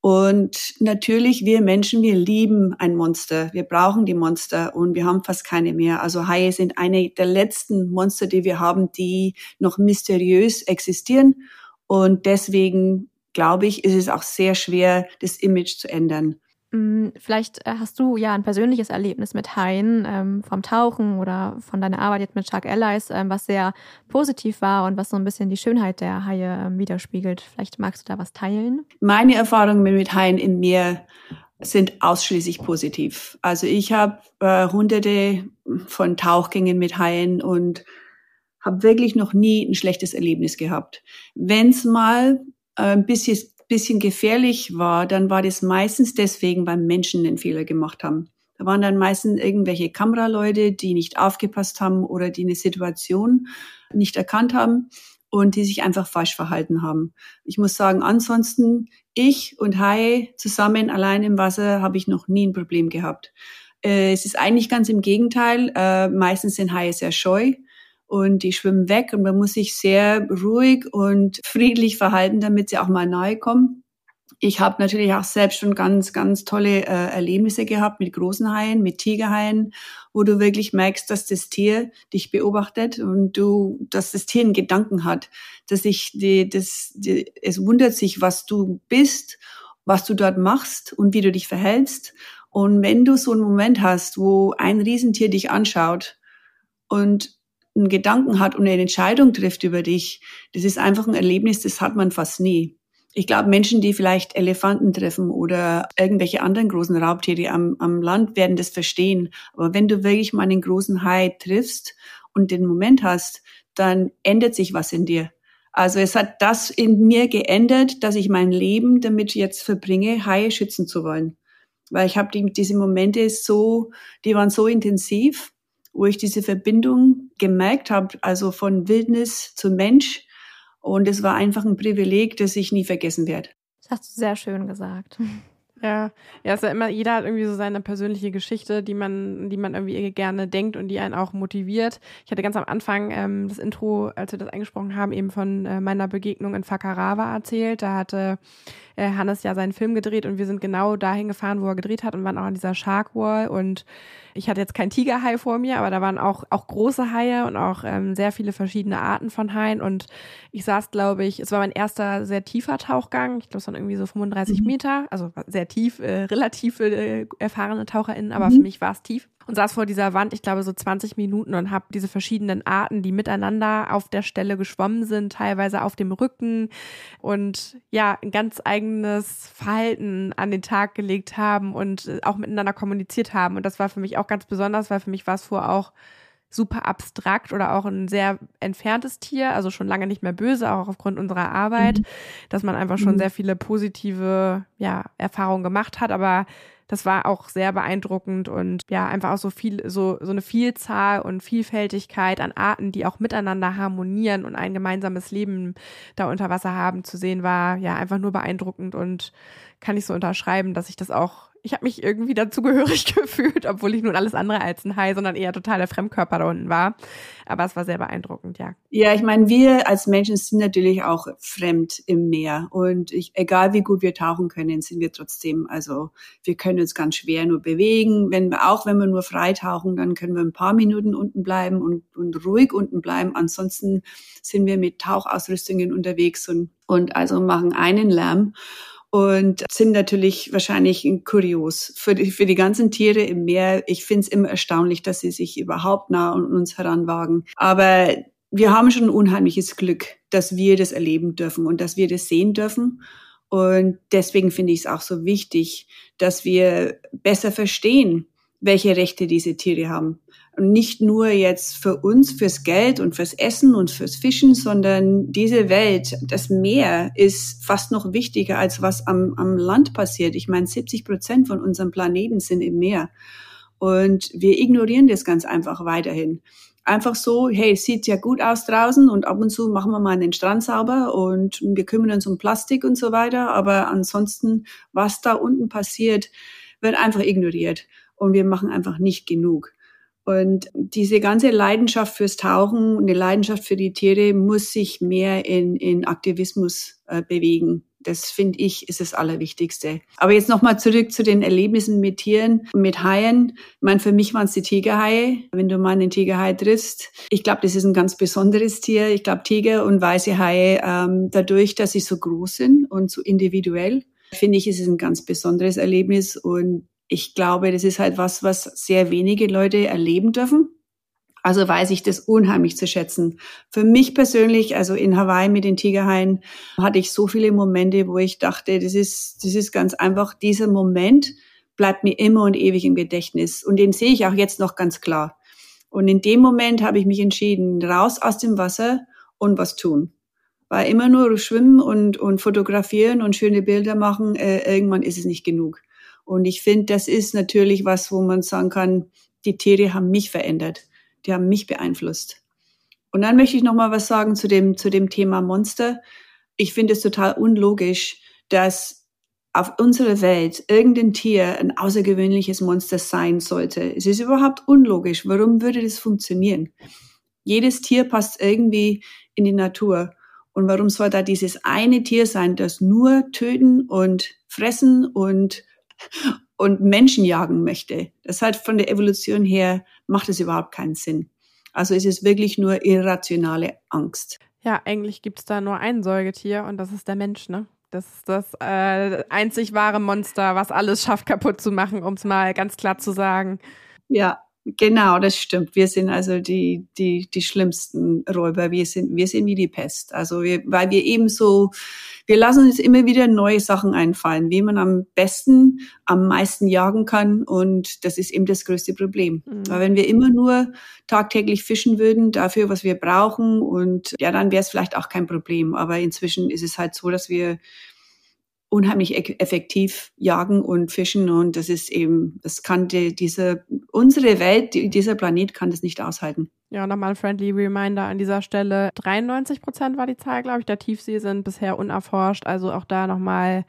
Und natürlich, wir Menschen, wir lieben ein Monster. Wir brauchen die Monster und wir haben fast keine mehr. Also Haie sind eine der letzten Monster, die wir haben, die noch mysteriös existieren und deswegen glaube ich, ist es auch sehr schwer, das Image zu ändern. Mm, vielleicht äh, hast du ja ein persönliches Erlebnis mit Haien ähm, vom Tauchen oder von deiner Arbeit jetzt mit Shark Allies, ähm, was sehr positiv war und was so ein bisschen die Schönheit der Haie ähm, widerspiegelt. Vielleicht magst du da was teilen? Meine Erfahrungen mit Haien im Meer sind ausschließlich positiv. Also ich habe äh, hunderte von Tauchgängen mit Haien und habe wirklich noch nie ein schlechtes Erlebnis gehabt. Wenn es mal äh, ein bisschen, bisschen gefährlich war, dann war das meistens deswegen, weil Menschen den Fehler gemacht haben. Da waren dann meistens irgendwelche Kameraleute, die nicht aufgepasst haben oder die eine Situation nicht erkannt haben und die sich einfach falsch verhalten haben. Ich muss sagen, ansonsten, ich und Hai zusammen allein im Wasser habe ich noch nie ein Problem gehabt. Äh, es ist eigentlich ganz im Gegenteil. Äh, meistens sind Haie sehr scheu und die schwimmen weg und man muss sich sehr ruhig und friedlich verhalten, damit sie auch mal nahe kommen. Ich habe natürlich auch selbst schon ganz, ganz tolle äh, Erlebnisse gehabt mit großen Haien, mit Tigerhaien, wo du wirklich merkst, dass das Tier dich beobachtet und du, dass das Tier einen Gedanken hat, dass sich die, das, die, es wundert sich, was du bist, was du dort machst und wie du dich verhältst. Und wenn du so einen Moment hast, wo ein Riesentier dich anschaut und einen Gedanken hat und eine Entscheidung trifft über dich, das ist einfach ein Erlebnis, das hat man fast nie. Ich glaube, Menschen, die vielleicht Elefanten treffen oder irgendwelche anderen großen Raubtiere am, am Land, werden das verstehen. Aber wenn du wirklich mal einen großen Hai triffst und den Moment hast, dann ändert sich was in dir. Also es hat das in mir geändert, dass ich mein Leben damit jetzt verbringe, Haie schützen zu wollen. Weil ich habe die, diese Momente so, die waren so intensiv wo ich diese Verbindung gemerkt habe, also von Wildnis zu Mensch. Und es war einfach ein Privileg, das ich nie vergessen werde. Das hast du sehr schön gesagt. Ja, ja, ist ja immer, jeder hat irgendwie so seine persönliche Geschichte, die man, die man irgendwie gerne denkt und die einen auch motiviert. Ich hatte ganz am Anfang ähm, das Intro, als wir das eingesprochen haben, eben von äh, meiner Begegnung in Fakarawa erzählt. Da hatte äh, Hannes ja seinen Film gedreht und wir sind genau dahin gefahren, wo er gedreht hat und waren auch an dieser Shark Wall und ich hatte jetzt kein Tigerhai vor mir, aber da waren auch, auch große Haie und auch ähm, sehr viele verschiedene Arten von Haien. Und ich saß, glaube ich, es war mein erster sehr tiefer Tauchgang. Ich glaube, es waren irgendwie so 35 mhm. Meter, also sehr tief, äh, relativ äh, erfahrene TaucherInnen, aber mhm. für mich war es tief und saß vor dieser Wand, ich glaube, so 20 Minuten und habe diese verschiedenen Arten, die miteinander auf der Stelle geschwommen sind, teilweise auf dem Rücken und ja, ein ganz eigenes Verhalten an den Tag gelegt haben und äh, auch miteinander kommuniziert haben. Und das war für mich auch ganz besonders, weil für mich war es vorher auch super abstrakt oder auch ein sehr entferntes Tier, also schon lange nicht mehr böse, auch aufgrund unserer Arbeit, mhm. dass man einfach schon mhm. sehr viele positive ja, Erfahrungen gemacht hat, aber das war auch sehr beeindruckend und ja, einfach auch so viel, so, so eine Vielzahl und Vielfältigkeit an Arten, die auch miteinander harmonieren und ein gemeinsames Leben da unter Wasser haben zu sehen, war ja einfach nur beeindruckend und kann ich so unterschreiben, dass ich das auch ich habe mich irgendwie dazugehörig *laughs* gefühlt, obwohl ich nun alles andere als ein Hai, sondern eher total der Fremdkörper da unten war. Aber es war sehr beeindruckend, ja. Ja, ich meine, wir als Menschen sind natürlich auch fremd im Meer. Und ich, egal wie gut wir tauchen können, sind wir trotzdem, also wir können uns ganz schwer nur bewegen. Wenn wir, auch wenn wir nur frei tauchen, dann können wir ein paar Minuten unten bleiben und, und ruhig unten bleiben. Ansonsten sind wir mit Tauchausrüstungen unterwegs und, und also machen einen Lärm und sind natürlich wahrscheinlich kurios für die, für die ganzen Tiere im Meer. Ich finde es immer erstaunlich, dass sie sich überhaupt nah an uns heranwagen. Aber wir haben schon ein unheimliches Glück, dass wir das erleben dürfen und dass wir das sehen dürfen. Und deswegen finde ich es auch so wichtig, dass wir besser verstehen, welche Rechte diese Tiere haben. Und nicht nur jetzt für uns, fürs Geld und fürs Essen und fürs Fischen, sondern diese Welt, das Meer ist fast noch wichtiger als was am, am Land passiert. Ich meine, 70 Prozent von unserem Planeten sind im Meer. Und wir ignorieren das ganz einfach weiterhin. Einfach so, hey, sieht ja gut aus draußen und ab und zu machen wir mal den Strand sauber und wir kümmern uns um Plastik und so weiter. Aber ansonsten, was da unten passiert, wird einfach ignoriert. Und wir machen einfach nicht genug. Und diese ganze Leidenschaft fürs Tauchen und die Leidenschaft für die Tiere muss sich mehr in, in Aktivismus äh, bewegen. Das finde ich ist das Allerwichtigste. Aber jetzt nochmal zurück zu den Erlebnissen mit Tieren, mit Haien. Ich meine, für mich waren es die Tigerhaie. Wenn du mal einen Tigerhai triffst, ich glaube, das ist ein ganz besonderes Tier. Ich glaube, Tiger und weiße Haie, ähm, dadurch, dass sie so groß sind und so individuell, finde ich, ist es ein ganz besonderes Erlebnis. Und ich glaube, das ist halt was, was sehr wenige Leute erleben dürfen. Also weiß ich das unheimlich zu schätzen. Für mich persönlich, also in Hawaii mit den Tigerhaien, hatte ich so viele Momente, wo ich dachte, das ist, das ist ganz einfach, dieser Moment bleibt mir immer und ewig im Gedächtnis. Und den sehe ich auch jetzt noch ganz klar. Und in dem Moment habe ich mich entschieden, raus aus dem Wasser und was tun. Weil immer nur schwimmen und, und fotografieren und schöne Bilder machen, äh, irgendwann ist es nicht genug. Und ich finde, das ist natürlich was, wo man sagen kann, die Tiere haben mich verändert, die haben mich beeinflusst. Und dann möchte ich noch mal was sagen zu dem zu dem Thema Monster. Ich finde es total unlogisch, dass auf unserer Welt irgendein Tier ein außergewöhnliches Monster sein sollte. Es ist überhaupt unlogisch. Warum würde das funktionieren? Jedes Tier passt irgendwie in die Natur. Und warum soll da dieses eine Tier sein, das nur töten und fressen und und Menschen jagen möchte. Das halt von der Evolution her macht es überhaupt keinen Sinn. Also es ist wirklich nur irrationale Angst. Ja, eigentlich gibt es da nur ein Säugetier und das ist der Mensch, ne? Das ist das äh, einzig wahre Monster, was alles schafft, kaputt zu machen, um es mal ganz klar zu sagen. Ja, Genau, das stimmt. Wir sind also die, die, die schlimmsten Räuber. Wir sind, wir sind wie die Pest. Also wir, weil wir eben so, wir lassen uns immer wieder neue Sachen einfallen, wie man am besten, am meisten jagen kann. Und das ist eben das größte Problem. Mhm. Weil wenn wir immer nur tagtäglich fischen würden, dafür, was wir brauchen, und ja, dann wäre es vielleicht auch kein Problem. Aber inzwischen ist es halt so, dass wir unheimlich effektiv jagen und fischen und das ist eben, das kann die, diese, unsere Welt, dieser Planet kann das nicht aushalten. Ja, nochmal friendly Reminder an dieser Stelle. 93 Prozent war die Zahl, glaube ich, der Tiefsee sind bisher unerforscht. Also auch da nochmal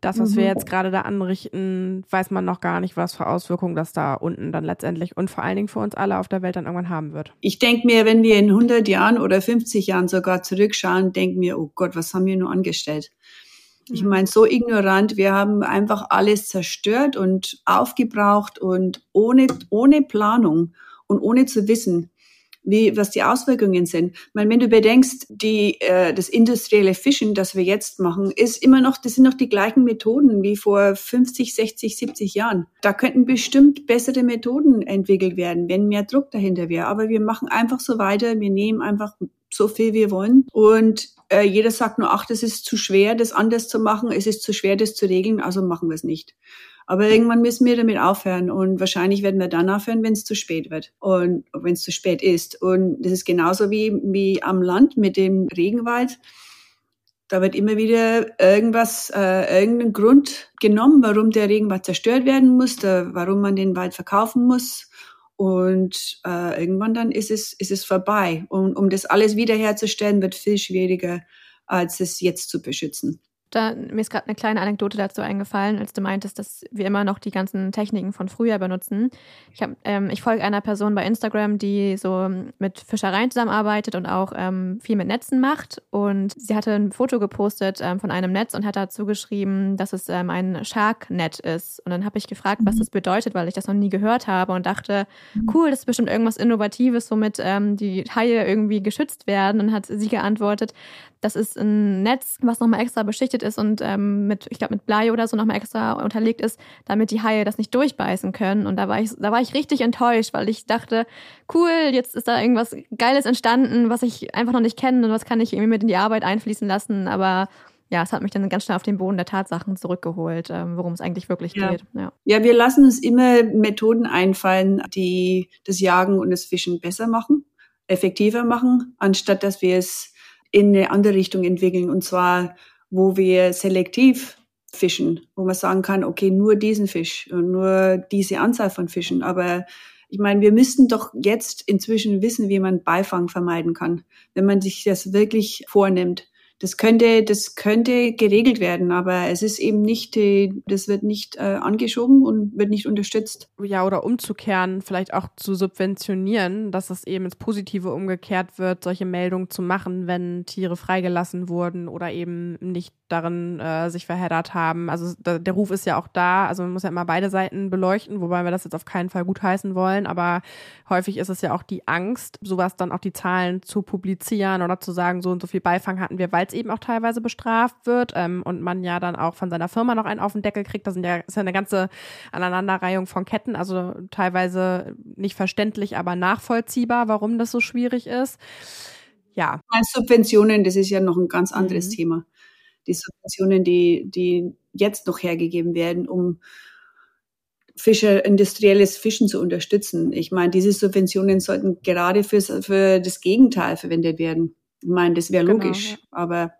das, was mhm. wir jetzt gerade da anrichten, weiß man noch gar nicht, was für Auswirkungen das da unten dann letztendlich und vor allen Dingen für uns alle auf der Welt dann irgendwann haben wird. Ich denke mir, wenn wir in 100 Jahren oder 50 Jahren sogar zurückschauen, denken wir, oh Gott, was haben wir nur angestellt? Ich mhm. meine, so ignorant, wir haben einfach alles zerstört und aufgebraucht und ohne, ohne Planung und ohne zu wissen, wie, was die Auswirkungen sind. Ich meine, wenn du bedenkst, die, äh, das industrielle Fischen, das wir jetzt machen, ist immer noch, das sind noch die gleichen Methoden wie vor 50, 60, 70 Jahren. Da könnten bestimmt bessere Methoden entwickelt werden, wenn mehr Druck dahinter wäre. Aber wir machen einfach so weiter, wir nehmen einfach so viel wir wollen und Äh, jeder sagt nur, ach, das ist zu schwer, das anders zu machen, es ist zu schwer, das zu regeln, also machen wir es nicht. Aber irgendwann müssen wir damit aufhören und wahrscheinlich werden wir dann aufhören, wenn es zu spät wird und wenn es zu spät ist. Und das ist genauso wie, wie am Land mit dem Regenwald. Da wird immer wieder irgendwas, äh, irgendein Grund genommen, warum der Regenwald zerstört werden muss, da, warum man den Wald verkaufen muss. Und äh, irgendwann dann ist es, ist es vorbei. Und um das alles wiederherzustellen, wird viel schwieriger, als es jetzt zu beschützen. Da, mir ist gerade eine kleine Anekdote dazu eingefallen, als du meintest, dass wir immer noch die ganzen Techniken von früher benutzen. Ich, hab, ähm, ich folge einer Person bei Instagram, die so mit Fischereien zusammenarbeitet und auch ähm, viel mit Netzen macht. Und sie hatte ein Foto gepostet ähm, von einem Netz und hat dazu geschrieben, dass es ähm, ein Shark-Net ist. Und dann habe ich gefragt, was mhm. das bedeutet, weil ich das noch nie gehört habe und dachte, mhm. cool, das ist bestimmt irgendwas Innovatives, womit ähm, die Haie irgendwie geschützt werden. Und hat sie geantwortet, das ist ein Netz, was nochmal extra beschichtet ist und ähm, mit, ich glaube, mit Blei oder so nochmal extra unterlegt ist, damit die Haie das nicht durchbeißen können. Und da war ich, da war ich richtig enttäuscht, weil ich dachte, cool, jetzt ist da irgendwas Geiles entstanden, was ich einfach noch nicht kenne und was kann ich irgendwie mit in die Arbeit einfließen lassen. Aber ja, es hat mich dann ganz schnell auf den Boden der Tatsachen zurückgeholt, ähm, worum es eigentlich wirklich ja. geht. Ja. ja, wir lassen uns immer Methoden einfallen, die das Jagen und das Fischen besser machen, effektiver machen, anstatt dass wir es in eine andere Richtung entwickeln. Und zwar, wo wir selektiv fischen, wo man sagen kann, okay, nur diesen Fisch und nur diese Anzahl von Fischen. Aber ich meine, wir müssten doch jetzt inzwischen wissen, wie man Beifang vermeiden kann, wenn man sich das wirklich vornimmt das könnte, das könnte geregelt werden, aber es ist eben nicht, das wird nicht äh, angeschoben und wird nicht unterstützt. Ja, oder umzukehren, vielleicht auch zu subventionieren, dass es eben ins Positive umgekehrt wird, solche Meldungen zu machen, wenn Tiere freigelassen wurden oder eben nicht darin äh, sich verheddert haben. Also da, der Ruf ist ja auch da, also man muss ja immer beide Seiten beleuchten, wobei wir das jetzt auf keinen Fall gutheißen wollen, aber häufig ist es ja auch die Angst, sowas dann auch die Zahlen zu publizieren oder zu sagen, so und so viel Beifang hatten wir, weil es eben auch teilweise bestraft wird ähm, und man ja dann auch von seiner Firma noch einen auf den Deckel kriegt. Das sind ja, ist ja eine ganze Aneinanderreihung von Ketten, also teilweise nicht verständlich, aber nachvollziehbar, warum das so schwierig ist. Ja. Subventionen, das ist ja noch ein ganz anderes mhm. Thema. Die Subventionen, die, die jetzt noch hergegeben werden, um Fischer, industrielles Fischen zu unterstützen. Ich meine, diese Subventionen sollten gerade fürs, für das Gegenteil verwendet werden. Ich meine, das wäre genau, logisch, ja. aber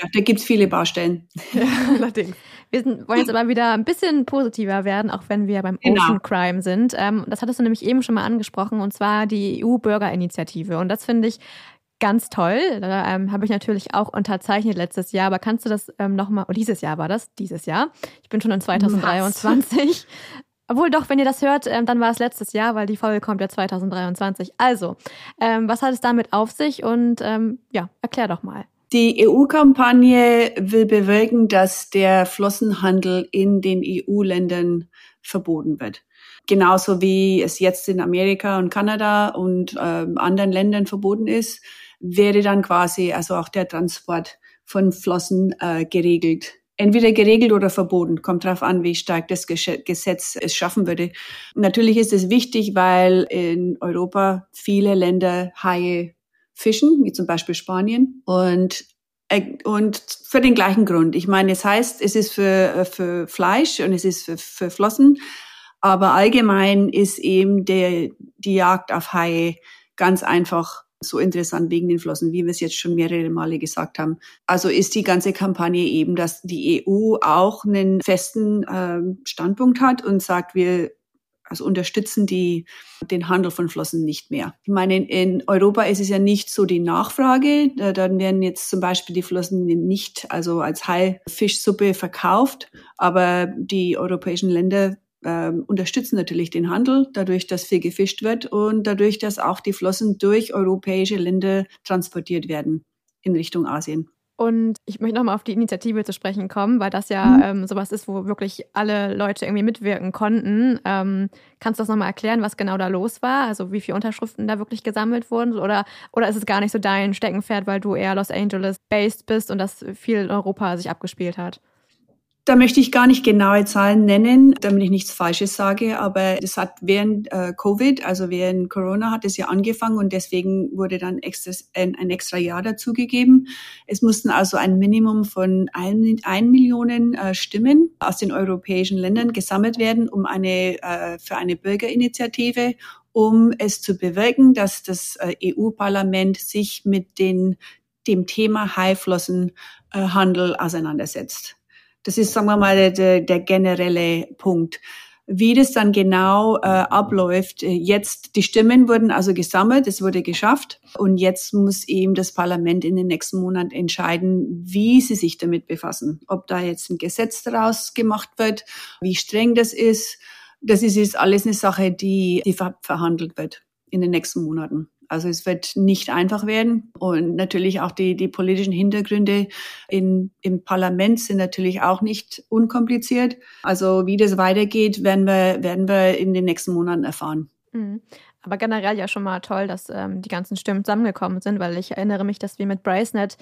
ja, da gibt's viele Baustellen. Ja, *laughs* allerdings. Wir sind, wollen jetzt aber wieder ein bisschen positiver werden, auch wenn wir beim genau. Ocean Crime sind. Ähm, das hattest du nämlich eben schon mal angesprochen, und zwar die EU-Bürgerinitiative. Und das finde ich ganz toll. Da ähm, habe ich natürlich auch unterzeichnet letztes Jahr, aber kannst du das ähm, nochmal, oh, dieses Jahr war das, dieses Jahr. Ich bin schon in 2023. *laughs* Obwohl doch, wenn ihr das hört, ähm, dann war es letztes Jahr, weil die Folge kommt ja 2023. Also, ähm, was hat es damit auf sich und ähm, ja, erklär doch mal. Die EU-Kampagne will bewirken, dass der Flossenhandel in den EU-Ländern verboten wird. Genauso wie es jetzt in Amerika und Kanada und äh, anderen Ländern verboten ist, wäre dann quasi also auch der Transport von Flossen äh, geregelt entweder geregelt oder verboten. Kommt drauf an, wie stark das Gesetz es schaffen würde. Natürlich ist es wichtig, weil in Europa viele Länder Haie fischen, wie zum Beispiel Spanien. Und äh, und für den gleichen Grund. Ich meine, es heißt, es ist für, für Fleisch und es ist für, für Flossen, aber allgemein ist eben der, die Jagd auf Haie ganz einfach so interessant wegen den Flossen, wie wir es jetzt schon mehrere Male gesagt haben. Also ist die ganze Kampagne eben, dass die EU auch einen festen äh, Standpunkt hat und sagt, wir also unterstützen die den Handel von Flossen nicht mehr. Ich meine, in, Europa ist es ja nicht so die Nachfrage. Da, dann werden jetzt zum Beispiel die Flossen nicht also als Haifischsuppe verkauft, aber die europäischen Länder ähm, unterstützen natürlich den Handel, dadurch, dass viel gefischt wird und dadurch, dass auch die Flossen durch europäische Länder transportiert werden in Richtung Asien. Und ich möchte nochmal auf die Initiative zu sprechen kommen, weil das ja mhm. ähm, sowas ist, wo wirklich alle Leute irgendwie mitwirken konnten. Ähm, kannst du das nochmal erklären, was genau da los war? Also wie viele Unterschriften da wirklich gesammelt wurden? Oder, oder ist es gar nicht so dein Steckenpferd, weil du eher Los Angeles based bist und das viel in Europa sich abgespielt hat? Da möchte ich gar nicht genaue Zahlen nennen, damit ich nichts Falsches sage, aber es hat während äh, Covid, also während Corona hat es ja angefangen und deswegen wurde dann extra, ein, ein extra Jahr dazugegeben. Es mussten also ein Minimum von ein, Millionen äh, Stimmen aus den europäischen Ländern gesammelt werden, um eine, äh, für eine Bürgerinitiative um es zu bewirken, dass das äh, EU-Parlament sich mit den, dem Thema Haiflossenhandel auseinandersetzt. Das ist, sagen wir mal, der, der generelle Punkt. Wie das dann genau äh, abläuft, äh, jetzt die Stimmen wurden also gesammelt, es wurde geschafft und jetzt muss eben das Parlament in den nächsten Monaten entscheiden, wie sie sich damit befassen. Ob da jetzt ein Gesetz daraus gemacht wird, wie streng das ist. Das ist jetzt alles eine Sache, die, die verhandelt wird in den nächsten Monaten. Also es wird nicht einfach werden. Und natürlich auch die, die politischen Hintergründe in, im Parlament sind natürlich auch nicht unkompliziert. Also wie das weitergeht, werden wir, werden wir in den nächsten Monaten erfahren. Aber generell ja schon mal toll, dass ähm, die ganzen Stimmen zusammengekommen sind, weil ich erinnere mich, dass wir mit Bracenet,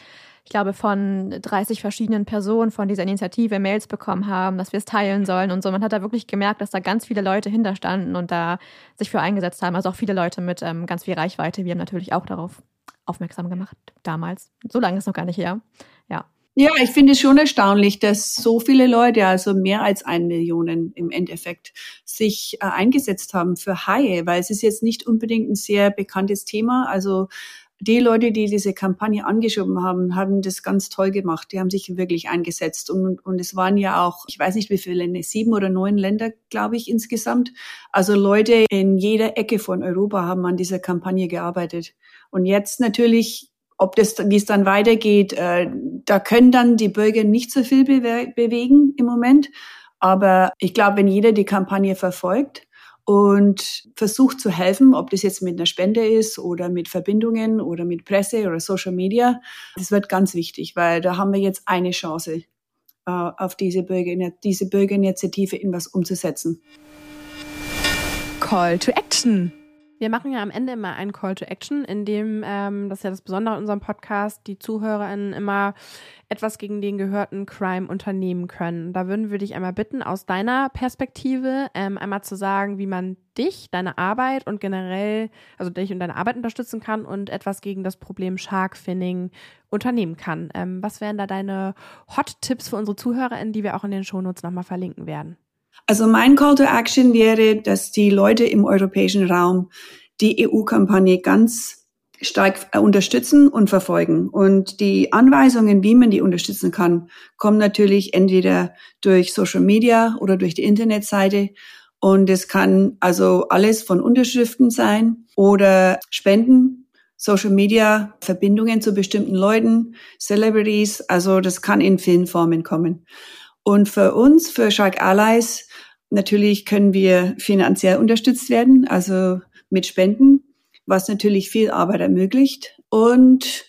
ich glaube, von 30 verschiedenen Personen von dieser Initiative Mails bekommen haben, dass wir es teilen sollen und so. Man hat da wirklich gemerkt, dass da ganz viele Leute hinterstanden und da sich für eingesetzt haben. Also auch viele Leute mit ähm, ganz viel Reichweite. Wir haben natürlich auch darauf aufmerksam gemacht, damals. So lange ist noch gar nicht her. Ja. Ja, ich finde es schon erstaunlich, dass so viele Leute, also mehr als ein Millionen im Endeffekt, sich äh, eingesetzt haben für Haie, weil es ist jetzt nicht unbedingt ein sehr bekanntes Thema. Also die Leute, die diese Kampagne angeschoben haben, haben das ganz toll gemacht. Die haben sich wirklich eingesetzt. Und, und es waren ja auch, ich weiß nicht wie viele Länder, sieben oder neun Länder, glaube ich, insgesamt. Also Leute in jeder Ecke von Europa haben an dieser Kampagne gearbeitet. Und jetzt natürlich ob das, wie es dann weitergeht, äh, da können dann die Bürger nicht so viel bewe bewegen im Moment. Aber ich glaube, wenn jeder die Kampagne verfolgt und versucht zu helfen, ob das jetzt mit einer Spende ist oder mit Verbindungen oder mit Presse oder Social Media, das wird ganz wichtig, weil da haben wir jetzt eine Chance, äh, auf diese, Bürger, diese Bürgerinitiative in was umzusetzen. Call to Action. Wir machen ja am Ende immer einen Call to Action, in dem, ähm, das ist ja das Besondere an unserem Podcast, die ZuhörerInnen immer etwas gegen den gehörten Crime unternehmen können. Da würden wir dich einmal bitten, aus deiner Perspektive ähm, einmal zu sagen, wie man dich, deine Arbeit und generell, also dich und deine Arbeit unterstützen kann und etwas gegen das Problem Shark Finning unternehmen kann. Ähm, was wären da deine Hot-Tipps für unsere ZuhörerInnen, die wir auch in den Shownotes nochmal verlinken werden? Also mein Call to Action wäre, dass die Leute im europäischen Raum die EU-Kampagne ganz stark unterstützen und verfolgen. Und die Anweisungen, wie man die unterstützen kann, kommen natürlich entweder durch Social Media oder durch die Internetseite. Und es kann also alles von Unterschriften sein oder Spenden, Social Media, Verbindungen zu bestimmten Leuten, Celebrities. Also das kann in vielen Formen kommen. Und für uns, für Shark Allies, Natürlich können wir finanziell unterstützt werden, also mit Spenden, was natürlich viel Arbeit ermöglicht. Und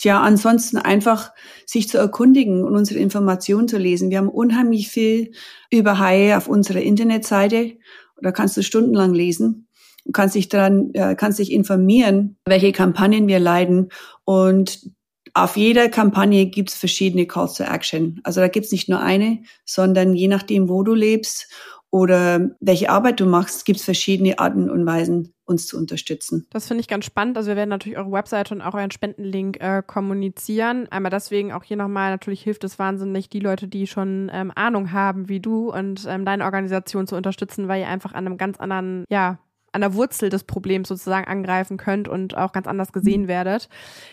ja, ansonsten einfach sich zu erkundigen und unsere Informationen zu lesen. Wir haben unheimlich viel über Haie auf unserer Internetseite. Da kannst du stundenlang lesen und kannst dich daran, äh, kannst dich informieren, welche Kampagnen wir leiden. Und auf jeder Kampagne gibt's verschiedene Calls to Action. Also da gibt's nicht nur eine, sondern je nachdem, wo du lebst oder welche Arbeit du machst, gibt's verschiedene Arten und Weisen, uns zu unterstützen. Das finde ich ganz spannend. Also wir werden natürlich eure Webseite und auch euren Spendenlink äh, kommunizieren. Einmal deswegen auch hier nochmal, natürlich hilft es wahnsinnig, die Leute, die schon ähm, Ahnung haben wie du und ähm, deine Organisation zu unterstützen, weil ihr einfach an einem ganz anderen, ja, an der Wurzel des Problems sozusagen angreifen könnt und auch ganz anders gesehen mhm. werdet.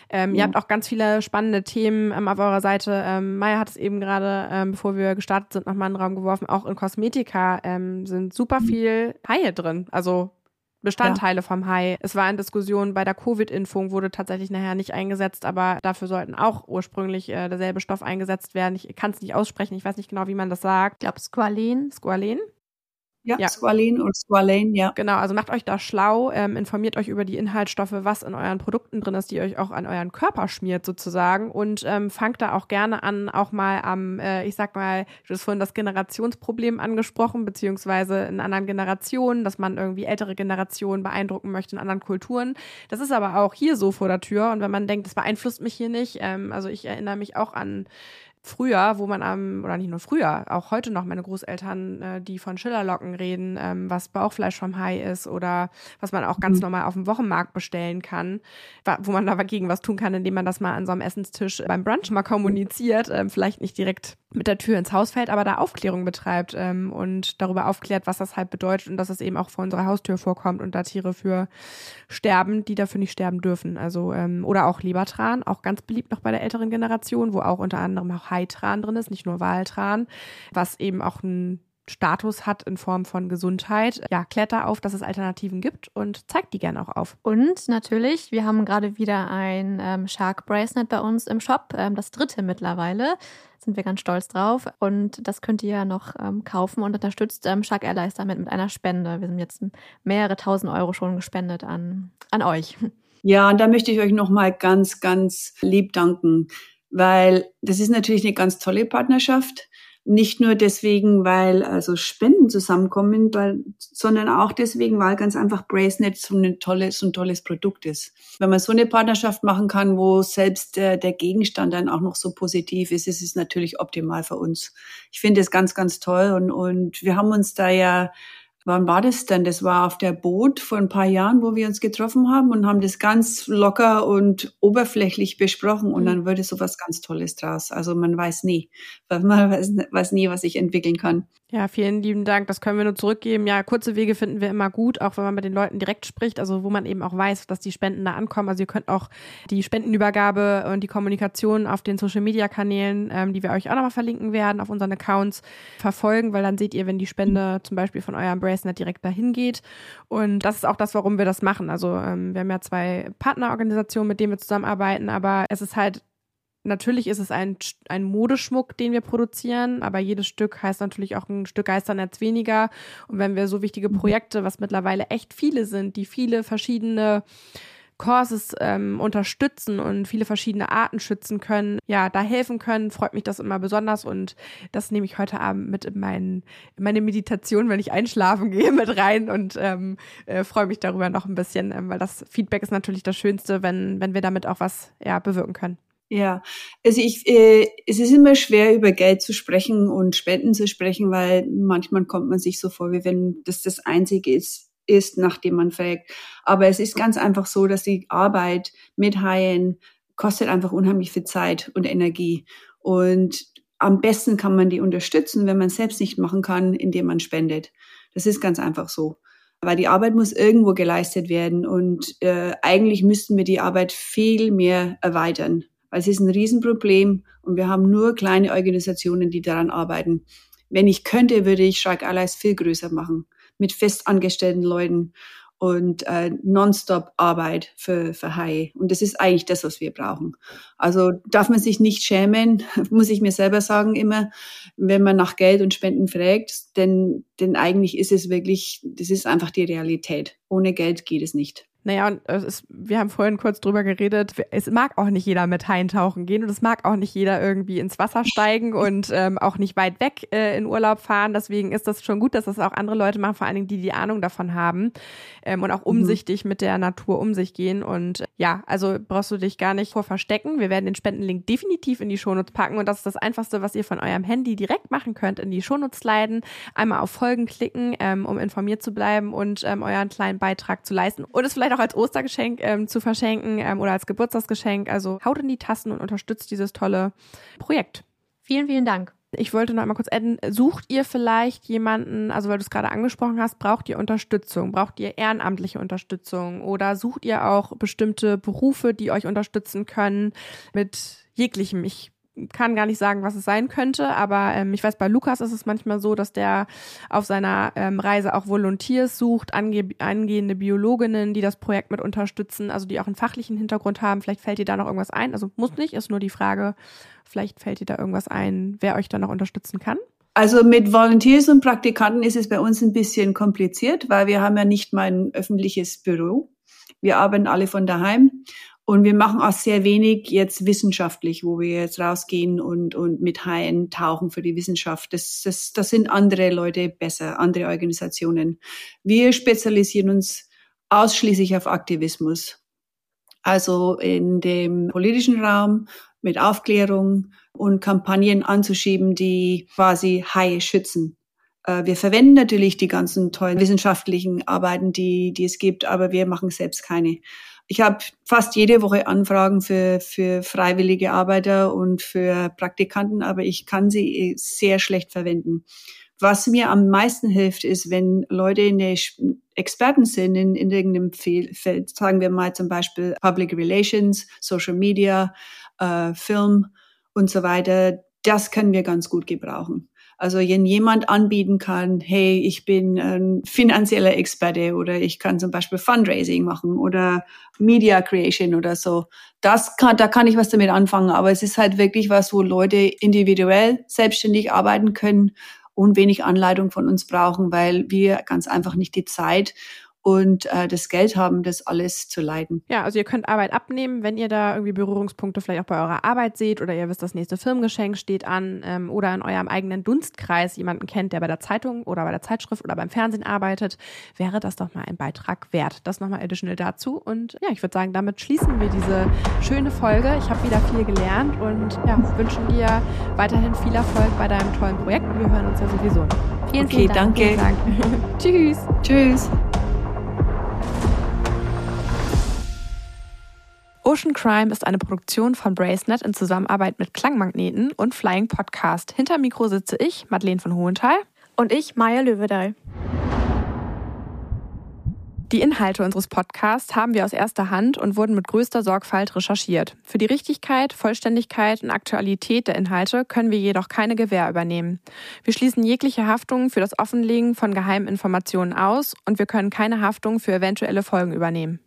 Ähm, ja. Ihr habt auch ganz viele spannende Themen ähm, auf eurer Seite. Ähm, Maya hat es eben gerade, ähm, bevor wir gestartet sind, nochmal in den Raum geworfen. Auch in Kosmetika ähm, sind super mhm. viel Haie drin. Also Bestandteile ja. vom Hai. Es war in Diskussion bei der Covid-Impfung, wurde tatsächlich nachher nicht eingesetzt, aber dafür sollten auch ursprünglich äh, derselbe Stoff eingesetzt werden. Ich kann es nicht aussprechen, ich weiß nicht genau, wie man das sagt. Ich glaube Squalen. Squalen. Ja, ja. Squalene oder Squalane, ja. Genau, also macht euch da schlau, ähm, informiert euch über die Inhaltsstoffe, was in euren Produkten drin ist, die euch auch an euren Körper schmiert sozusagen und ähm, fangt da auch gerne an, auch mal am, äh, ich sag mal, du hast vorhin das Generationsproblem angesprochen, beziehungsweise in anderen Generationen, dass man irgendwie ältere Generationen beeindrucken möchte in anderen Kulturen. Das ist aber auch hier so vor der Tür und wenn man denkt, das beeinflusst mich hier nicht, ähm, also ich erinnere mich auch an früher, wo man am, oder nicht nur früher, auch heute noch meine Großeltern, äh, die von Schillerlocken reden, ähm, was Bauchfleisch vom Hai ist oder was man auch ganz mhm. normal auf dem Wochenmarkt bestellen kann, wo man da dagegen was tun kann, indem man das mal an so einem Essenstisch beim Brunch mal kommuniziert, ähm, vielleicht nicht direkt mit der Tür ins Haus fällt, aber da Aufklärung betreibt ähm, und darüber aufklärt, was das halt bedeutet und dass es eben auch vor unserer Haustür vorkommt und da Tiere für sterben, die dafür nicht sterben dürfen. Also ähm, oder auch Lebertran, auch ganz beliebt noch bei der älteren Generation, wo auch unter anderem auch Haitran drin ist, nicht nur Waltran, was eben auch ein Status hat in Form von Gesundheit. Ja, klärt da auf, dass es Alternativen gibt und zeigt die gerne auch auf. Und natürlich, wir haben gerade wieder ein ähm, Shark Bracelet bei uns im Shop, ähm, das dritte mittlerweile. Sind wir ganz stolz drauf. Und das könnt ihr ja noch ähm, kaufen und unterstützt ähm, Shark Airlines damit mit einer Spende. Wir sind jetzt mehrere tausend Euro schon gespendet an, an euch. Ja, und da möchte ich euch nochmal ganz, ganz lieb danken, weil das ist natürlich eine ganz tolle Partnerschaft. Nicht nur deswegen, weil also Spenden zusammenkommen, weil, sondern auch deswegen, weil ganz einfach Bracenet so, ein tolles, so ein tolles Produkt ist. Wenn man so eine Partnerschaft machen kann, wo selbst der, der Gegenstand dann auch noch so positiv ist, ist es natürlich optimal für uns. Ich finde es ganz, ganz toll und, und wir haben uns da ja Wann war das denn? Das war auf der Boot vor ein paar Jahren, wo wir uns getroffen haben und haben das ganz locker und oberflächlich besprochen und mhm. dann wurde so was ganz Tolles draus. Also man weiß nie, *laughs* man weiß, weiß nie, was sich entwickeln kann. Ja, vielen lieben Dank. Das können wir nur zurückgeben. Ja, kurze Wege finden wir immer gut, auch wenn man mit den Leuten direkt spricht, also wo man eben auch weiß, dass die Spenden da ankommen. Also ihr könnt auch die Spendenübergabe und die Kommunikation auf den Social Media Kanälen, ähm, die wir euch auch nochmal verlinken werden, auf unseren Accounts verfolgen, weil dann seht ihr, wenn die Spende zum Beispiel von eurem Bracenet direkt dahin geht. Und das ist auch das, warum wir das machen. Also ähm, wir haben ja zwei Partnerorganisationen, mit denen wir zusammenarbeiten, aber es ist halt Natürlich ist es ein, ein Modeschmuck, den wir produzieren, aber jedes Stück heißt natürlich auch ein Stück Geisternetz weniger. Und wenn wir so wichtige. Projekte, was mittlerweile echt viele sind, die viele verschiedene Courses ähm, unterstützen und viele verschiedene Arten schützen können, ja, da helfen können, freut mich das immer besonders und das nehme ich heute Abend mit in, mein, in meine Meditation, wenn ich einschlafen gehe, mit rein und ähm, äh, freue mich darüber noch ein bisschen, ähm, weil das Feedback ist natürlich das Schönste, wenn, wenn wir damit auch was ja, bewirken können. Ja, also ich, äh, es ist immer schwer über Geld zu sprechen und Spenden zu sprechen, weil manchmal kommt man sich so vor, wie wenn das das Einzige ist, ist, nachdem man fragt. Aber es ist ganz einfach so, dass die Arbeit mit Haien kostet einfach unheimlich viel Zeit und Energie. Und am besten kann man die unterstützen, wenn man es selbst nicht machen kann, indem man spendet. Das ist ganz einfach so. Weil die Arbeit muss irgendwo geleistet werden und äh, eigentlich müssten wir die Arbeit viel mehr erweitern weil es ist ein Riesenproblem und wir haben nur kleine Organisationen, die daran arbeiten. Wenn ich könnte, würde ich Shark Allies viel größer machen, mit festangestellten Leuten und äh, nonstop Arbeit für, für Haie. Und das ist eigentlich das, was wir brauchen. Also darf man sich nicht schämen, *laughs* muss ich mir selber sagen immer, wenn man nach Geld und Spenden fragt, denn, denn eigentlich ist es wirklich, das ist einfach die Realität. Ohne Geld geht es nicht. Naja, und ist, wir haben vorhin kurz drüber geredet, es mag auch nicht jeder mit Haien tauchen gehen und es mag auch nicht jeder irgendwie ins Wasser steigen *laughs* und ähm, auch nicht weit weg äh, in Urlaub fahren. Deswegen ist das schon gut, dass das auch andere Leute machen, vor allen Dingen die, die Ahnung davon haben ähm, und auch mhm. umsichtig mhm. mit der Natur um sich gehen. Und ja, also brauchst du dich gar nicht vor verstecken. Wir werden den Spendenlink definitiv in die Shownotes packen und das ist das Einfachste, was ihr von eurem Handy direkt machen könnt, in die Shownotes sliden, einmal auf Folgen klicken, ähm, um informiert zu bleiben und ähm, euren kleinen Beitrag zu leisten und es vielleicht vielleicht auch als Ostergeschenk ähm, zu verschenken ähm, oder als Geburtstagsgeschenk. Also haut in die Tassen und unterstützt dieses tolle Projekt. Vielen, vielen Dank. Ich wollte noch einmal kurz adden, sucht ihr vielleicht jemanden, also weil du es gerade angesprochen hast, braucht ihr Unterstützung, braucht ihr ehrenamtliche Unterstützung oder sucht ihr auch bestimmte Berufe, die euch unterstützen können mit jeglichem? Ich kann gar nicht sagen, was es sein könnte, aber ähm, ich weiß, bei Lukas ist es manchmal so, dass der auf seiner ähm, Reise auch Volunteers sucht, ange angehende Biologinnen, die das Projekt mit unterstützen, also die auch einen fachlichen Hintergrund haben. Vielleicht fällt dir da noch irgendwas ein. Also muss nicht, ist nur die Frage, vielleicht fällt dir da irgendwas ein, wer euch da noch unterstützen kann. Also mit Volunteers und Praktikanten ist es bei uns ein bisschen kompliziert, weil wir haben ja nicht mal ein öffentliches Büro. Wir arbeiten alle von daheim und wir machen auch sehr wenig jetzt wissenschaftlich, wo wir jetzt rausgehen und, und mit Haien tauchen für die Wissenschaft. Das, das, das sind andere Leute besser, andere Organisationen. Wir spezialisieren uns ausschließlich auf Aktivismus. Also in dem politischen Raum mit Aufklärung und Kampagnen anzuschieben, die quasi Haie schützen. Äh, wir verwenden natürlich die ganzen tollen wissenschaftlichen Arbeiten, die, die es gibt, aber wir machen selbst keine. Ich habe fast jede Woche Anfragen für, für freiwillige Arbeiter und für Praktikanten, aber ich kann sie sehr schlecht verwenden. Was mir am meisten hilft, ist, wenn Leute in der Experten sind in, in irgendeinem Feld, sagen wir mal zum Beispiel Public Relations, Social Media, äh, Film und so weiter, das können wir ganz gut gebrauchen. Also wenn jemand anbieten kann, hey, ich bin ein finanzieller Experte oder ich kann zum Beispiel Fundraising machen oder Media Creation oder so, das kann, da kann ich was damit anfangen. Aber es ist halt wirklich was, wo Leute individuell selbstständig arbeiten können und wenig Anleitung von uns brauchen, weil wir ganz einfach nicht die Zeit und äh, das Geld haben, das alles zu leiten. Ja, also ihr könnt Arbeit abnehmen, wenn ihr da irgendwie Berührungspunkte vielleicht auch bei eurer Arbeit seht oder ihr wisst, das nächste Firmengeschenk steht an ähm, oder in eurem eigenen Dunstkreis jemanden kennt, der bei der Zeitung oder bei der Zeitschrift oder beim Fernsehen arbeitet, wäre das doch mal ein Beitrag wert. Das nochmal additional dazu. Und ja, ich würde sagen, damit schließen wir diese schöne Folge. Ich habe wieder viel gelernt und ja, wünschen dir weiterhin viel Erfolg bei deinem tollen Projekt und wir hören uns ja sowieso noch. Vielen, okay, vielen Dank. Danke. Vielen Dank. *laughs* Tschüss. Tschüss. Ocean Crime ist eine Produktion von Bracenet in Zusammenarbeit mit Klangmagneten und Flying Podcast. Hinter Mikro sitze ich, Madeleine von Hohenthal. Und ich, Maya Löwedey. Die Inhalte unseres Podcasts haben wir aus erster Hand und wurden mit größter Sorgfalt recherchiert. Für die Richtigkeit, Vollständigkeit und Aktualität der Inhalte können wir jedoch keine Gewähr übernehmen. Wir schließen jegliche Haftung für das Offenlegen von geheimen Informationen aus und wir können keine Haftung für eventuelle Folgen übernehmen.